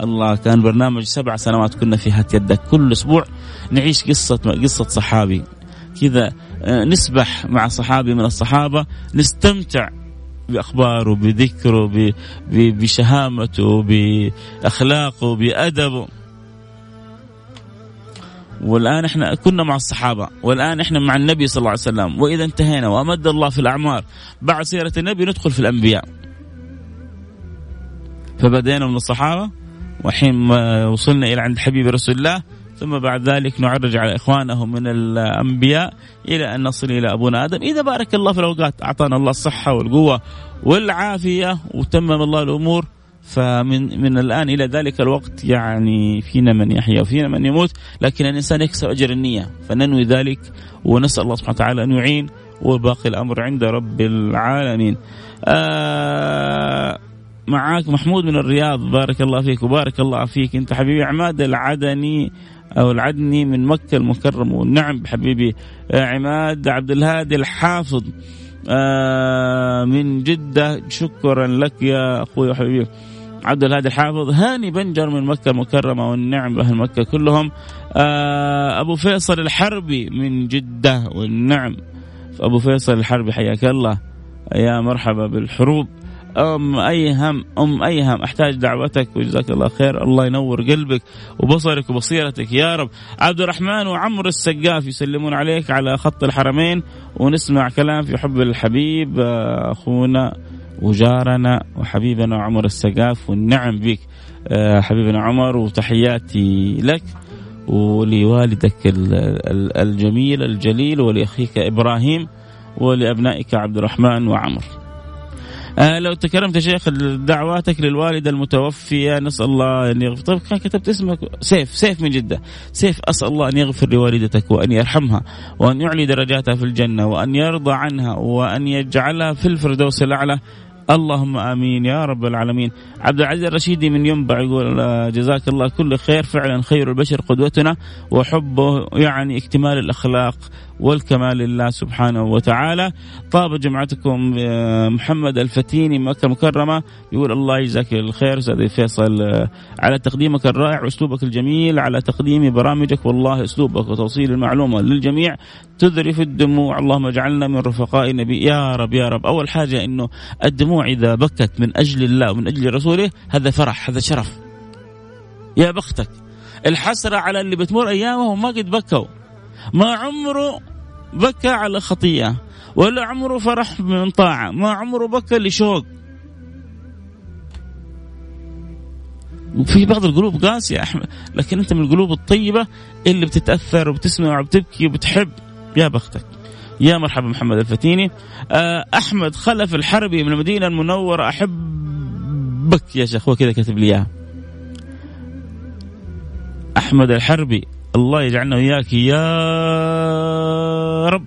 الله كان برنامج سبع سنوات كنا في هات يدك. كل أسبوع نعيش قصة قصة صحابي. كذا آه، نسبح مع صحابي من الصحابة. نستمتع باخباره بذكره بشهامته باخلاقه بادبه والآن إحنا كنا مع الصحابة والآن إحنا مع النبي صلى الله عليه وسلم وإذا انتهينا وأمد الله في الأعمار بعد سيرة النبي ندخل في الأنبياء. فبدينا من الصحابة وحين وصلنا إلى عند حبيب رسول الله ثم بعد ذلك نعرج على اخوانه من الأنبياء إلى أن نصل إلى أبونا آدم. إذا بارك الله في الأوقات أعطانا الله الصحة والقوة والعافية وتمم الله الأمور. فمن من الآن إلى ذلك الوقت يعني فينا من يحيا وفينا من يموت لكن الإنسان يكسب أجر النية فننوي ذلك ونسأل الله سبحانه وتعالى أن يعين وباقي الأمر عند رب العالمين. آه معاك محمود من الرياض بارك الله فيك وبارك الله فيك. أنت حبيبي عماد العدني أو العدني من مكة المكرمة والنعم بحبيبي آه، عماد عبد الهادي الحافظ. آه، من جدة شكرا لك يا أخوي وحبيبي. عبد الهادي الحافظ هاني بنجر من مكة المكرمة والنعم بأهل مكة كلهم. آه، أبو فيصل الحربي من جدة والنعم. أبو فيصل الحربي حياك الله. يا مرحبا بالحروب. أم أيهم أم أيهم أحتاج دعوتك وجزاك الله خير. الله ينور قلبك وبصرك وبصيرتك يا رب. عبد الرحمن وعمر السقاف يسلمون عليك على خط الحرمين ونسمع كلام في حب الحبيب آه، أخونا وجارنا وحبيبنا عمر السقاف والنعم بك آه، حبيبنا عمر وتحياتي لك ولوالدك الجميل الجليل ولأخيك إبراهيم ولأبنائك عبد الرحمن وعمر. آه لو تكرمت شيخ دعواتك للوالدة المتوفية نسأل الله أن يغفر. طيب كان كتبت اسمك. سيف سيف من جدة. سيف أسأل الله أن يغفر لوالدتك وأن يرحمها وأن يعلي درجاتها في الجنة وأن يرضى عنها وأن يجعلها في الفردوس الأعلى. اللهم آمين يا رب العالمين. عبد العزيز الرشيدي من ينبع يقول آه، جزاك الله كل خير. فعلا خير البشر قدوتنا وحبه يعني اكتمال الأخلاق والكمال لله سبحانه وتعالى. طاب جمعتكم آه، محمد الفتيني مكة المكرمة. يقول الله يجزاك الخير أستاذ فيصل آه، على تقديمك الرائع وأسلوبك الجميل على تقديم برامجك. والله أسلوبك وتوصيل المعلومة للجميع. تذرف الدموع اللهم اجعلنا من رفقاء النبي. يا رب يا رب. أول حاجة أنه الدموع إذا بكت من أجل الله ومن أجل رسوله هذا فرح هذا شرف. يا بختك. الحسرة على اللي بتمر أيامهم ما قد بكوا. ما عمره بكى على خطيئة ولا عمره فرح من طاعة ما عمره بكى لشوق. وفي بعض القلوب قاسية أحمد لكن أنت من القلوب الطيبة اللي بتتأثر وبتسمع وبتبكي وبتحب. يا بختك. يا مرحبا محمد الفتيني. آه، أحمد خلف الحربي من المدينة المنورة. أحبك يا شيخ. هو كذا كاتب لي إياها. أحمد الحربي الله يجعلنا وإياك يا رب.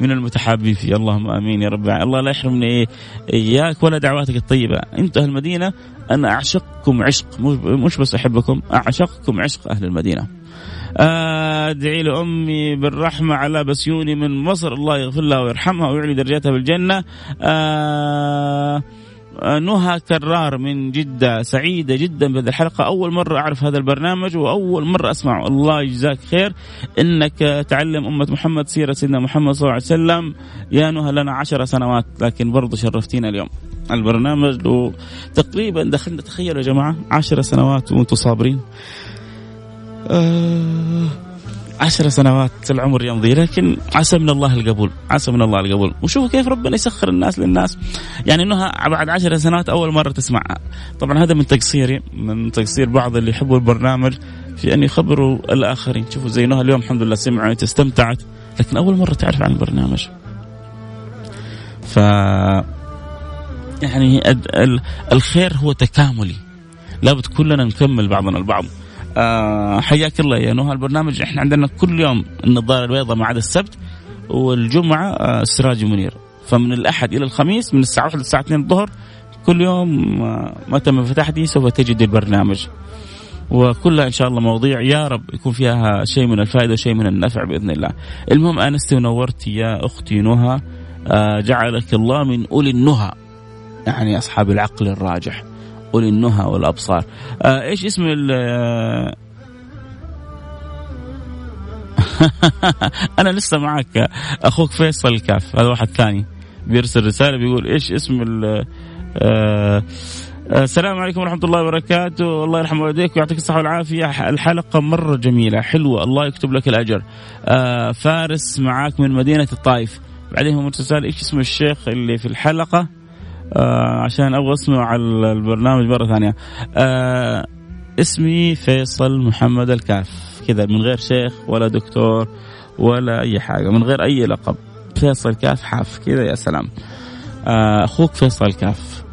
من المتحابين. فيه اللهم آمين يا رب. الله لا يحرمني إياك ولا دعواتك الطيبة. أنت أهل المدينة. أنا أعشقكم عشق. مش بس أحبكم أعشقكم عشق أهل المدينة. أدعي لأمي بالرحمة على بسيوني من مصر. الله يغفر لها ويرحمها ويعلي درجاتها بالجنة. آه نهى كرار من جدة سعيدة جدا بهذه الحلقة. أول مرة أعرف هذا البرنامج وأول مرة أسمع الله يجزاك خير. إنك تعلم أمة محمد سيرة سيدنا محمد صلى الله عليه وسلم. يا نهى لنا عشر سنوات لكن برضو شرفتينا اليوم. البرنامج تقريبا دخلنا تخيلوا يا جماعة عشر سنوات وأنتم صابرين. آه عشر سنوات العمر يمضي لكن عسى من الله القبول عسى من الله القبول. وشوفوا كيف ربنا يسخر الناس للناس. يعني انها بعد عشر سنوات أول مرة تسمعها طبعا هذا من تقصيري من تقصير بعض اللي يحبوا البرنامج في أن يخبروا الآخرين. شوفوا زي نهى اليوم الحمد لله سمعت استمتعت لكن أول مرة تعرف عن البرنامج. ف يعني الخير هو تكاملي. لابد كلنا نكمل بعضنا البعض. آه حياك الله يا نهى البرنامج إحنا عندنا كل يوم النظارة البيضاء ما عدا السبت والجمعة آه السراج منير فمن الأحد إلى الخميس من الساعة 1 للساعة 2 الظهر كل يوم آه متى ما فتحتي سوف تجد البرنامج وكلها إن شاء الله مواضيع يا رب يكون فيها شيء من الفائدة وشيء من النفع بإذن الله. المهم انستي ونورتي يا أختي نهى آه جعلك الله من أولي النهى يعني أصحاب العقل الراجح. أولي النهى والأبصار. آه إيش اسم ال آه، أنا لسه معك. أخوك فيصل الكاف هذا واحد ثاني. بيرسل رسالة بيقول إيش اسم ال آه, آه، السلام عليكم ورحمة الله وبركاته. الله يرحم والديك ويعطيك الصحة والعافية. الحلقة مرة جميلة حلوة. الله يكتب لك الأجر. آه فارس معاك من مدينة الطائف. بعدين هو مرسل إيش اسم الشيخ اللي في الحلقة؟ آه عشان أبغى أسمع البرنامج مرة ثانية. آه اسمي فيصل محمد الكاف. كذا من غير شيخ ولا دكتور ولا أي حاجة من غير أي لقب. فيصل كاف حاف كذا يا سلام. آه أخوك فيصل كاف.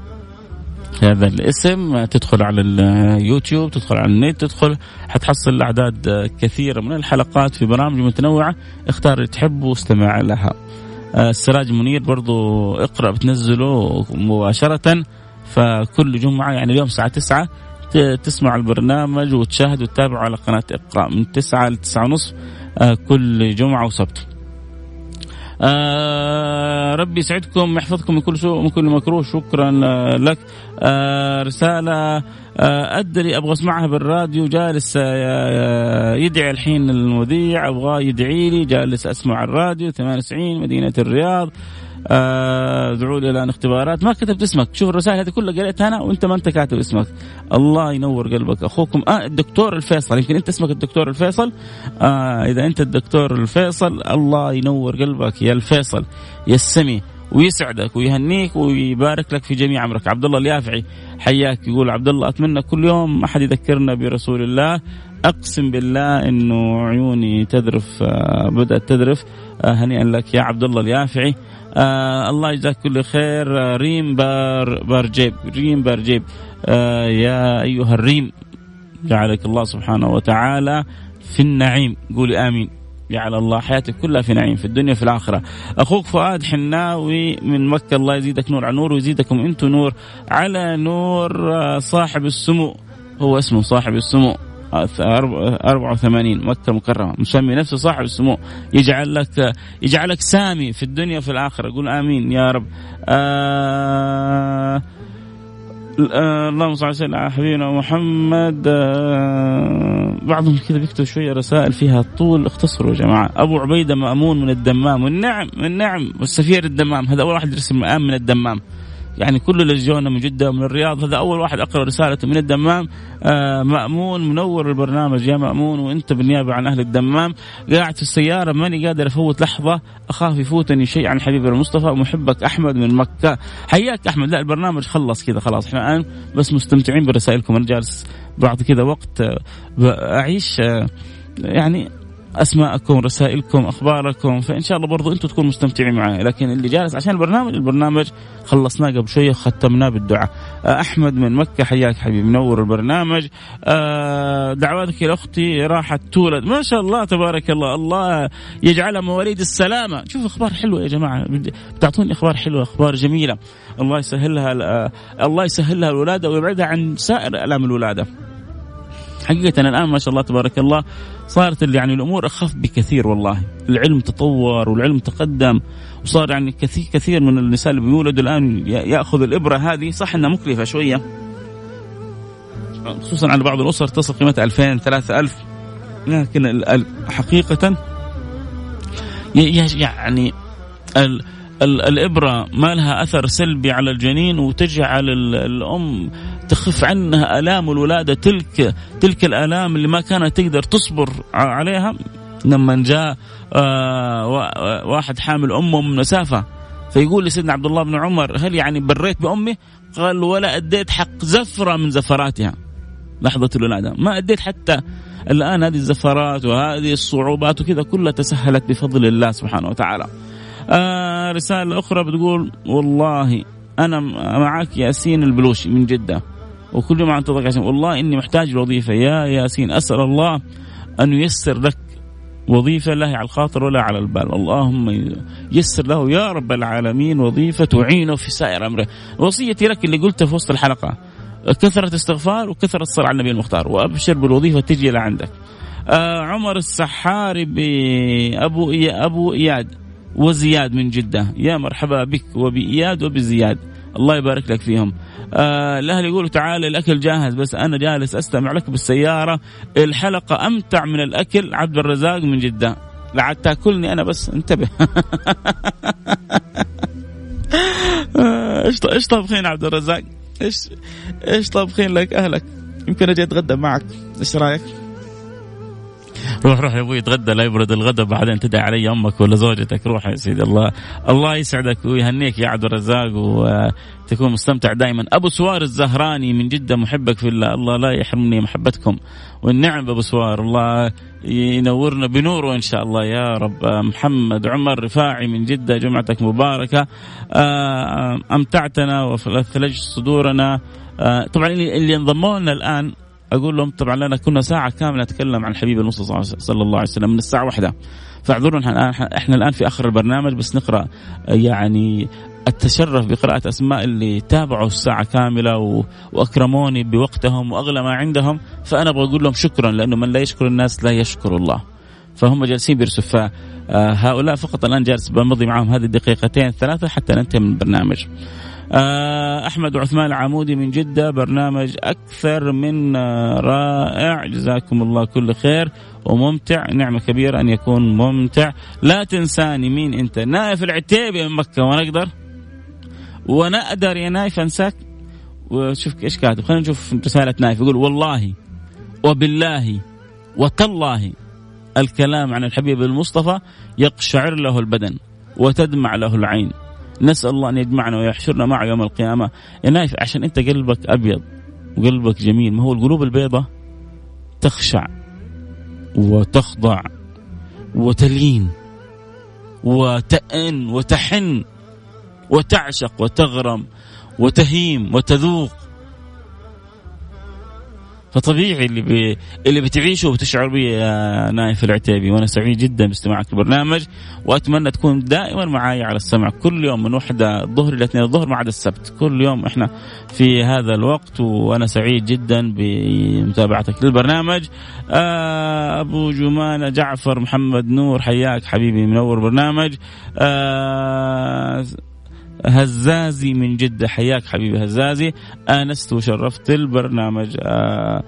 هذا الاسم تدخل على اليوتيوب تدخل على النت تدخل حتحصل أعداد كثيرة من الحلقات في برامج متنوعة اختار اللي تحبه واستمع لها. السراج منير برضو اقرأ بتنزله مباشرة. فكل جمعة يعني اليوم الساعة 9 تسمع البرنامج وتشاهد وتتابع على قناة اقرأ من 9 ل 9 ونصف كل جمعة وسبت. آه ربي يسعدكم يحفظكم من كل سوء ومن كل مكروه. شكرا لك. آه رسالة آه أدري أبغى أسمعها بالراديو جالس آه يدعي الحين المذيع أبغاه يدعي لي جالس أسمع الراديو 98 مدينة الرياض. ادعوا لي الآن اختبارات. ما كتبت اسمك. شوف الرسائل هذه كلها قريتها أنا وأنت ما أنت كاتب اسمك. الله ينور قلبك. أخوكم آه الدكتور الفيصل. يمكن أنت اسمك الدكتور الفيصل؟ آه إذا أنت الدكتور الفيصل الله ينور قلبك يا الفيصل يا السمي. ويسعدك ويهنيك ويبارك لك في جميع عمرك عبد الله اليافعي حياك. يقول عبد الله أتمنى كل يوم ما حد يذكرنا برسول الله أقسم بالله إنه عيوني تذرف آه بدأت تذرف. آه هنيئا لك يا عبد الله اليافعي. آه الله يجزاك كل خير. آه ريم بار بارجيب ريم بارجيب آه يا أيها الريم جعلك الله سبحانه وتعالى في النعيم. قولي آمين. جعل الله حياتك كلها في نعيم في الدنيا وفي الآخرة. أخوك فؤاد حناوي من مكة الله يزيدك نور على نور ويزيدكم أنتم نور على نور آه، صاحب السمو. هو اسمه صاحب السمو. 84 مكة المكرمة. مسمي نفسه صاحب السمو. يجعل لك يجعلك سامي في الدنيا وفي الآخرة. قول آمين يا رب. آه آه اللهم صل على حبيبنا محمد. آه بعضهم كذا بيكتب شوية رسائل فيها طول. اختصروا يا جماعة. أبو عبيدة مأمون من الدمام. والنعم والنعم والسفير الدمام. هذا أول واحد يرسم مآم من الدمام. يعني كل اللي جونا من جدة ومن الرياض. هذا أول واحد أقرأ رسالته من الدمام. آه مأمون منور البرنامج. يا مأمون وأنت بالنيابة عن أهل الدمام. قاعد في السيارة ماني قادر أفوت لحظة. أخاف يفوتني شيء عن حبيبي المصطفى. ومحبك أحمد من مكة. حياك أحمد. لا البرنامج خلص كذا خلاص. إحنا الآن بس مستمتعين برسائلكم. أنا جالس بعد كذا وقت آه، اعيش آه، يعني أسماءكم رسائلكم أخباركم فإن شاء الله برضو أنتم تكونوا مستمتعين معي لكن اللي جالس عشان البرنامج البرنامج خلصناه قبل شوية ختمناه بالدعاء. آه، أحمد من مكة حياك حبيبي منور البرنامج. آه، دعواتك يا أختي راحت تولد. ما شاء الله تبارك الله. الله يجعلها مواليد السلامة. شوف أخبار حلوة يا جماعة. بتعطوني أخبار حلوة أخبار جميلة. الله يسهل لها آه، الله يسهل لها الولادة ويبعدها عن سائر آلام الولادة. حقيقة الآن ما شاء الله تبارك الله صارت يعني الأمور أخف بكثير والله. العلم تطور والعلم تقدم وصار يعني كثير كثير من النساء اللي بيولدوا الآن يأخذ الإبرة هذه. صح أنها مكلفة شوية. خصوصا على بعض الأسر تصل قيمتها 2000 3000 لكن حقيقة يعني الإبرة ما لها أثر سلبي على الجنين وتجعل الأم تخف عنها آلام الولادة تلك تلك الآلام اللي ما كانت تقدر تصبر عليها لما جاء آه واحد حامل أمه من مسافة فيقول لسيدنا عبد الله بن عمر هل يعني بريت بأمي؟ قال ولا أديت حق زفرة من زفراتها. لحظة الولادة ما أديت حتى الآن هذه الزفرات وهذه الصعوبات وكذا كلها تسهلت بفضل الله سبحانه وتعالى. آه رسالة أخرى بتقول والله أنا معك ياسين البلوشي من جدة. وكل يوم انتظرك عشان والله إني محتاج لوظيفة. يا ياسين أسأل الله أن ييسر لك وظيفة لا على الخاطر ولا على البال. اللهم يسر له يا رب العالمين وظيفة تعينه في سائر أمره. وصيتي لك اللي قلته في وسط الحلقة. كثرة استغفار وكثرة الصلاة على النبي المختار. وأبشر بالوظيفة تجي لعندك آه عمر السحاري بأبو أبو إياد وزياد من جدة. يا مرحبا بك وبإياد وبزياد. الله يبارك لك فيهم آه الأهل يقولوا تعال الأكل جاهز بس أنا جالس أستمع لك بالسيارة الحلقة أمتع من الأكل عبد الرزاق من جدة لعد تاكلني أنا بس انتبه إيش إيش طابخين عبد الرزاق؟ إيش إيش طابخين لك أهلك؟ يمكن أجي أتغدى معك، إيش رأيك؟ روح روح يا أبوي اتغدى لا يبرد الغداء بعدين تدعي علي أمك ولا زوجتك. روح يا سيدي الله. الله يسعدك ويهنيك يا عبد الرزاق وتكون مستمتع دائما. أبو سوار الزهراني من جدة محبك في الله. الله لا يحرمني محبتكم. والنعم أبو سوار الله ينورنا بنوره إن شاء الله. يا رب محمد عمر رفاعي من جدة جمعتك مباركة. أمتعتنا وثلجت صدورنا. طبعا اللي انضموا لنا الآن أقول لهم طبعا لنا كنا ساعة كاملة نتكلم عن الحبيب المصطفى صلى الله عليه وسلم من الساعة واحدة. فاعذرونا إحنا الان في آخر البرنامج بس نقرأ يعني التشرف بقراءة أسماء اللي تابعوا الساعة كاملة وأكرموني بوقتهم وأغلى ما عندهم. فأنا أبغى أقول لهم شكرا لأنه من لا يشكر الناس لا يشكر الله. فهم جالسين بيرسوا فهؤلاء فقط الآن جالس بمضي معهم هذه الدقيقتين الثلاثة حتى ننتهي من البرنامج. آه، أحمد وعثمان العمودي من جدة برنامج أكثر من رائع. جزاكم الله كل خير وممتع. نعمة كبيرة أن يكون ممتع. لا تنساني مين أنت؟ نايف العتيبي من مكة وأنا أقدر؟ وأنا أقدر يا نايف أنساك؟ وشوف إيش كاتب. خلينا نشوف رسالة نايف يقول والله وبالله وتالله الكلام عن الحبيب المصطفى يقشعر له البدن وتدمع له العين. نسأل الله أن يجمعنا ويحشرنا معه يوم القيامة. يا نايف عشان أنت قلبك أبيض وقلبك جميل ما هو القلوب البيضاء تخشع وتخضع وتلين وتأن وتحن وتعشق وتغرم وتهيم وتذوق فطبيعي اللي بي... اللي بتعيشه وبتشعر به يا نايف العتيبي وأنا سعيد جدا باستماعك البرنامج وأتمنى تكون دائما معي على السمع كل يوم من وحدة الظهر إلى اثنين الظهر ما عدا السبت. كل يوم إحنا في هذا الوقت وأنا سعيد جدا بمتابعتك للبرنامج. آه أبو جمانة جعفر محمد نور حياك حبيبي منور برنامج. آه هزازي من جدة حياك حبيبي هزازي. آنست وشرفت البرنامج. آه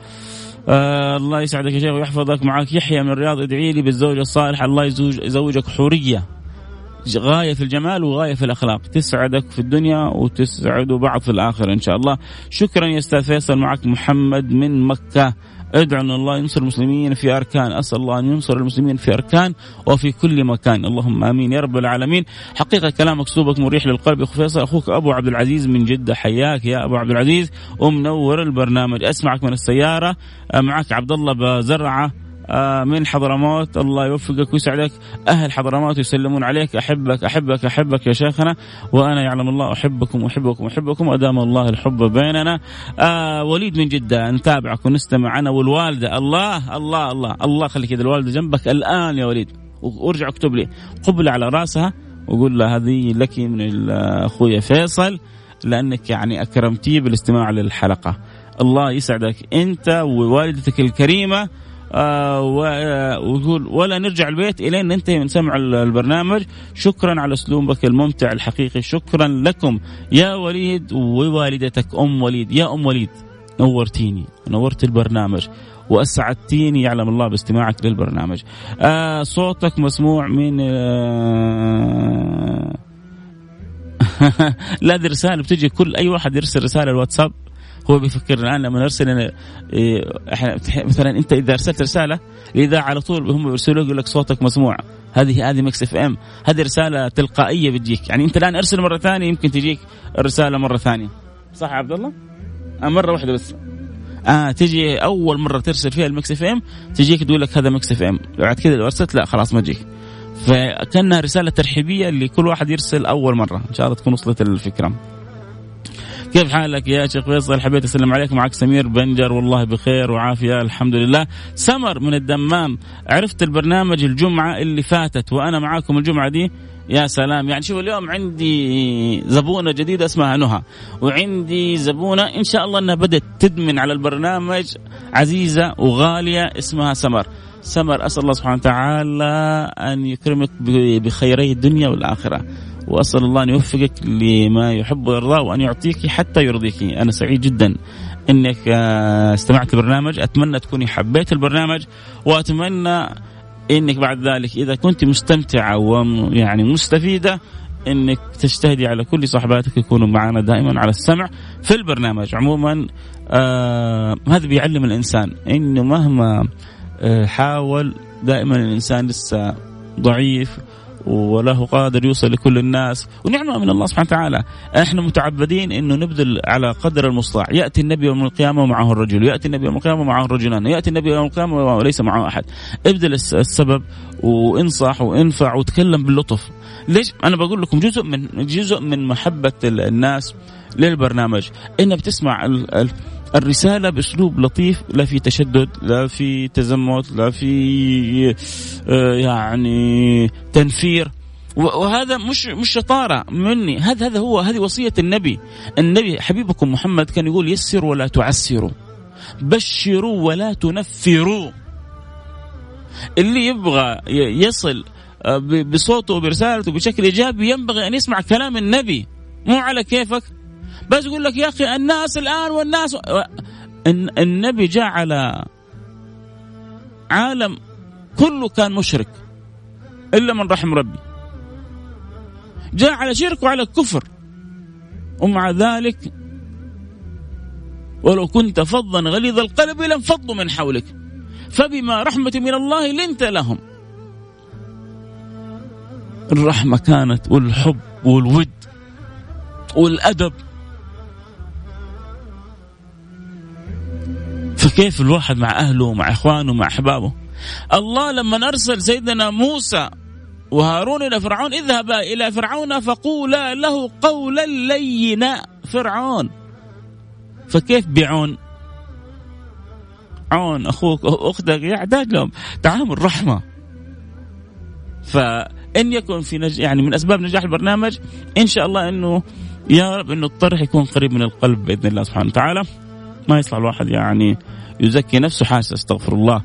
آه الله يسعدك يا شيخ ويحفظك. معك يحيى من الرياض ادعي لي بالزوجة الصالحة. الله يزوج يزوجك حورية. غاية في الجمال وغاية في الأخلاق. تسعدك في الدنيا وتسعدوا بعض في الآخرة إن شاء الله. شكرا يا أستاذ فيصل. معك محمد من مكة. ادعو أن الله ينصر المسلمين في أركان أسأل الله أن ينصر المسلمين في أركان وفي كل مكان. اللهم آمين. يا رب العالمين. حقيقة كلامك أسلوبك مريح للقلب يا اخو فيصل. أخوك أبو عبد العزيز من جدة. حياك يا أبو عبد العزيز. ومنور البرنامج. أسمعك من السيارة. معك عبد الله بزرعة. من حضرموت. الله يوفقك ويسعدك. أهل حضرموت يسلمون عليك. أحبك أحبك أحبك يا شيخنا. وأنا يعلم الله أحبكم وأحبكم وأحبكم أدام الله الحب بيننا. آه وليد من جدة نتابعك ونستمع. أنا والوالدة. الله الله الله الله. خليك كذا الوالدة جنبك الآن يا وليد. وارجع اكتب لي. قبلة على راسها وقول لها هذه لك من أخويا فيصل لأنك يعني أكرمتي بالاستماع للحلقة. الله يسعدك. أنت ووالدتك الكريمة آه ويقول ولا نرجع البيت إلين ننتهي من سمع البرنامج. شكرا على أسلوبك الممتع الحقيقي. شكرا لكم. يا وليد ووالدتك أم وليد. يا أم وليد نورتيني. نورت البرنامج وأسعدتيني. يعلم الله باستماعك للبرنامج. آه صوتك مسموع من آه لا دي رسالة بتجي كل أي واحد يرسل رسالة الواتساب. هو بيفكر الآن لما نرسل إيه، إحنا مثلا أنت إذا أرسلت رسالة إذا على طول هم يرسلوا يقول لك صوتك مسموع. هذه هذه Mix FM. هذه رسالة تلقائية بتجيك. يعني أنت الآن أرسل مرة ثانية يمكن تجيك الرسالة مرة ثانية. صح عبد الله؟ آه مرة واحدة بس. آه تجي أول مرة ترسل فيها ال Mix FM تجيك تقول لك هذا Mix FM. بعد كذا لو أرسلت لا خلاص ما تجيك. فكأنها رسالة ترحيبية لكل واحد يرسل أول مرة. إن شاء الله تكون وصلت الفكرة. كيف حالك يا شيخ فيصل؟ حبيت أسلم عليك. معك سمير بنجر. والله بخير وعافية. الحمد لله سمر من الدمام. عرفت البرنامج الجمعة اللي فاتت وأنا معاكم الجمعة دي؟ يا سلام. يعني شوف اليوم عندي زبونة جديدة اسمها نهى. وعندي زبونة إن شاء الله إنها بدأت تدمن على البرنامج. عزيزة وغالية اسمها سمر. سمر أسأل الله سبحانه وتعالى أن يكرمك بخيري الدنيا والآخرة. وأسأل الله أن يوفقك لما يحب ويرضاه وأن يعطيك حتى يرضيك. أنا سعيد جدا إنك آه، استمعت البرنامج. أتمنى تكوني حبيت البرنامج وأتمنى إنك بعد ذلك إذا كنت مستمتعة ويعني مستفيدة إنك تجتهدي على كل صحباتك يكونوا معنا دائما على السمع في البرنامج. عموما آه هذا بيعلم الإنسان إنه مهما آه حاول دائما الإنسان لسه ضعيف وله قادر يوصل لكل الناس. ونعمة من الله سبحانه وتعالى. إحنا متعبدين إنه نبذل على قدر المستطاع يأتي النبي يوم القيامة ومعه الرجل. يأتي النبي يوم القيامة ومعه الرجلان يأتي النبي يوم القيامة وليس معه أحد. ابذل السبب وانصح وانفع وتكلم باللطف. ليش؟ أنا بقول لكم جزء من جزء من محبة الناس للبرنامج. انها بتسمع الرسالة بأسلوب لطيف لا في تشدد لا في تزمت لا في آه، يعني تنفير. وهذا مش مش شطارة مني. هذا هذا هو هذه وصية النبي. النبي حبيبكم محمد كان يقول يسروا ولا تعسروا بشروا ولا تنفروا. اللي يبغى يصل آه، بصوته وبرسالته بشكل إيجابي ينبغي أن يسمع كلام النبي. مو على كيفك. بس يقول لك يا أخي الناس الآن والناس النبي جاء على عالم كله كان مشرك إلا من رحم ربي. جاء على شرك وعلى كفر ومع ذلك ولو كنت فظا غليظ القلب لانفضوا من حولك. فبما رحمة من الله لنت لهم. الرحمة كانت والحب والود والأدب. فكيف الواحد مع أهله ومع إخوانه ومع أحبابه؟ الله لما أرسل سيدنا موسى وهارون إلى فرعون اذهبا إلى فرعون فقولا له قولا لينا. فرعون فكيف بعون عون أخوك أو أختك يحتاج لهم تعامل رحمة فإن يكن في نج... يعني من أسباب نجاح البرنامج إن شاء الله أنه يا رب أنه الطرح يكون قريب من القلب بإذن الله سبحانه وتعالى. ما يصلح الواحد يعني يزكي نفسه حاسس أستغفر الله.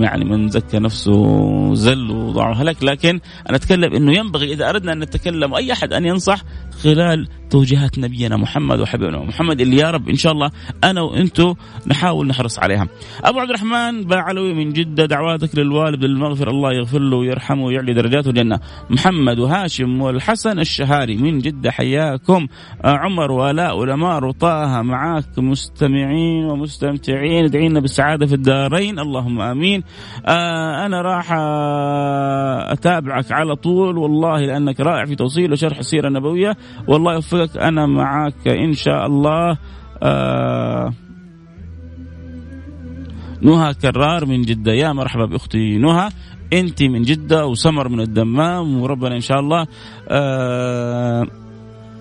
يعني من زكى نفسه زل وضع هلك لكن أنا أتكلم إنه ينبغي إذا أردنا أن نتكلم أي أحد أن ينصح خلال توجيهات نبينا محمد وحبيبنا محمد اللي يا رب إن شاء الله أنا وأنتم نحاول نحرص عليها. أبو عبد الرحمن باعلوي من جدة دعواتك للوالد للمغفر الله يغفر له ويرحمه ويعلي درجاته الجنة. محمد وهاشم والحسن الشهاري من جدة حياكم عمر والاء ولمار وطه معاك مستمعين ومستمتعين ادعينا بالسعادة في الدارين اللهم آمين. آه أنا راح أتابعك على طول والله لأنك رائع في توصيل وشرح السيرة النبوية والله يوفقك أنا معك إن شاء الله. آه نهى كرار من جدة. يا مرحبا بأختي نهى أنت من جدة وسمر من الدمام وربنا إن شاء الله. آه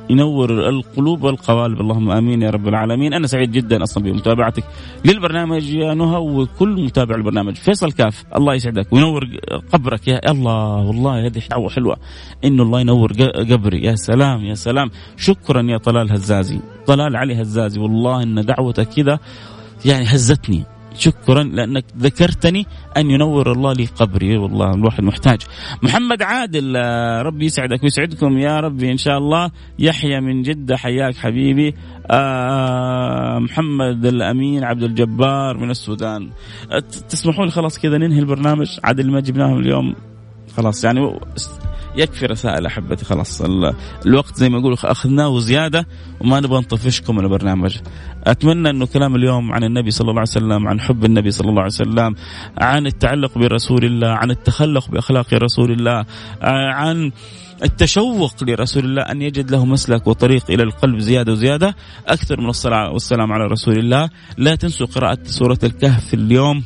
ينور القلوب والقوالب. اللهم آمين يا رب العالمين. أنا سعيد جدا أصلا بمتابعتك للبرنامج يا نهى وكل متابع البرنامج فيصل كاف الله يسعدك وينور قبرك. يا الله والله هذه دعوه حلوة إنه الله ينور قبري. يا سلام يا سلام. شكرا يا طلال هزازي. طلال علي هزازي والله إن دعوتك كذا يعني هزتني. شكرا لأنك ذكرتني أن ينور الله لي قبري. والله الواحد محتاج. محمد عادل آه، ربي يسعدك ويسعدكم يا ربي إن شاء الله. يحيى من جدة حياك حبيبي. آه محمد الأمين عبد الجبار من السودان. آه، تسمحوا لي خلاص كذا ننهي البرنامج؟ عاد ما جبناهم اليوم. خلاص يعني يكفي رسائل أحبتي. خلاص الوقت زي ما يقولوا أخذناه وزيادة وما نبغى نطفشكم من البرنامج. أتمنى إنه كلام اليوم عن النبي صلى الله عليه وسلم، عن حب النبي صلى الله عليه وسلم، عن التعلق برسول الله، عن التخلق بأخلاق رسول الله، عن التشوق لرسول الله أن يجد له مسلك وطريق إلى القلب زيادة وزيادة. أكثر من الصلاة والسلام على رسول الله. لا تنسوا قراءة سورة الكهف اليوم.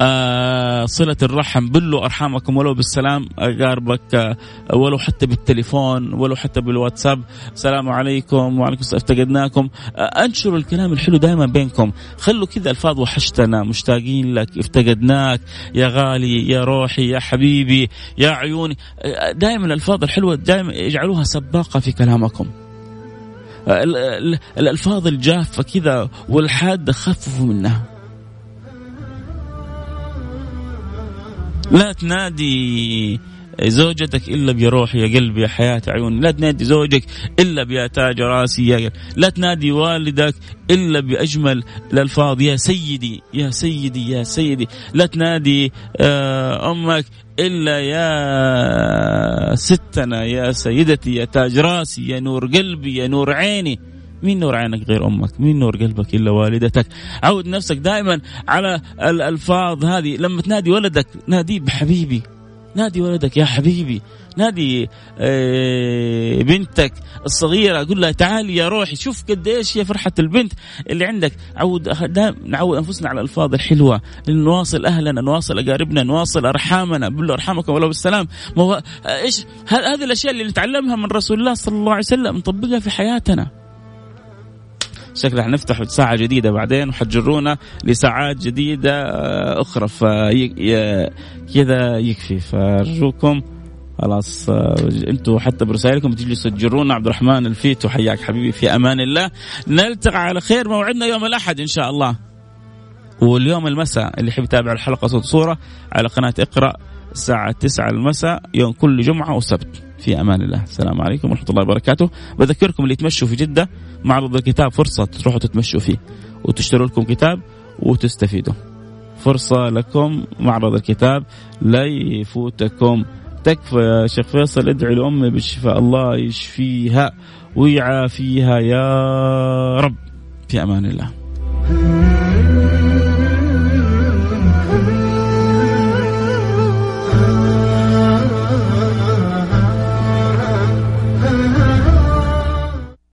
آه صلة الرحم. بلوا أرحامكم ولو بالسلام. أقاربك آه ولو حتى بالتليفون ولو حتى بالواتساب. السلام عليكم. وعليكم السلام. افتقدناكم. آه انشروا الكلام الحلو دائما بينكم. خلوا كذا ألفاظ وحشتنا. مشتاقين لك. افتقدناك. يا غالي يا روحي يا حبيبي يا عيوني. دائما الألفاظ الحلوة دائما اجعلوها سباقة في كلامكم. الألفاظ الجافة كذا والحادة خففوا منها. لا تنادي زوجتك إلا بروحي يا قلبي يا حياة عيوني، لا تنادي زوجك إلا بيا تاج راسي يا لا تنادي والدك إلا بأجمل الألفاظ. يا سيدي يا سيدي يا سيدي، لا تنادي آه، أمك إلا يا ستنا يا سيدتي يا تاج راسي يا نور قلبي يا نور عيني. مين نور عينك غير أمك؟ مين نور قلبك إلا والدتك؟ عود نفسك دائما على الألفاظ هذه. لما تنادي ولدك ناديه بحبيبي. نادي ولدك يا حبيبي. نادي آه، بنتك الصغيرة. قول لها تعالي يا روحي. شوف قد إيش هي فرحة البنت اللي عندك. عود نعود أنفسنا على الألفاظ الحلوة. نواصل أهلنا نواصل أقاربنا نواصل أرحامنا. بلوا ارحامكم ولو بالسلام. هو إيش؟ هذه الأشياء اللي نتعلمها من رسول الله صلى الله عليه وسلم. نطبقها في حياتنا. شكلنا حنفتح ساعة جديدة بعدين وحتجرونا لساعات جديدة آه، أخرى. كذا يكفي. فأرجوكم خلاص آه، أنتم حتى برسائلكم تجلسوا تجرونا. عبد الرحمن الفيتو حياك حبيبي في أمان الله. نلتقي على خير موعدنا يوم الأحد إن شاء الله. واليوم المساء اللي يحب يتابع الحلقة صوت صورة على قناة اقرأ الساعة 9 المساء يوم كل جمعة وسبت. في أمان الله. السلام عليكم ورحمة الله وبركاته. بذكركم اللي يتمشوا في جدة. معرض الكتاب فرصة تروحوا تتمشوا فيه. وتشتروا لكم كتاب وتستفيدوا. فرصة لكم معرض الكتاب لا يفوتكم. تكفى يا شيخ فيصل ادعي لأمي بالشفاء الله يشفيها ويعافيها يا رب. في أمان الله.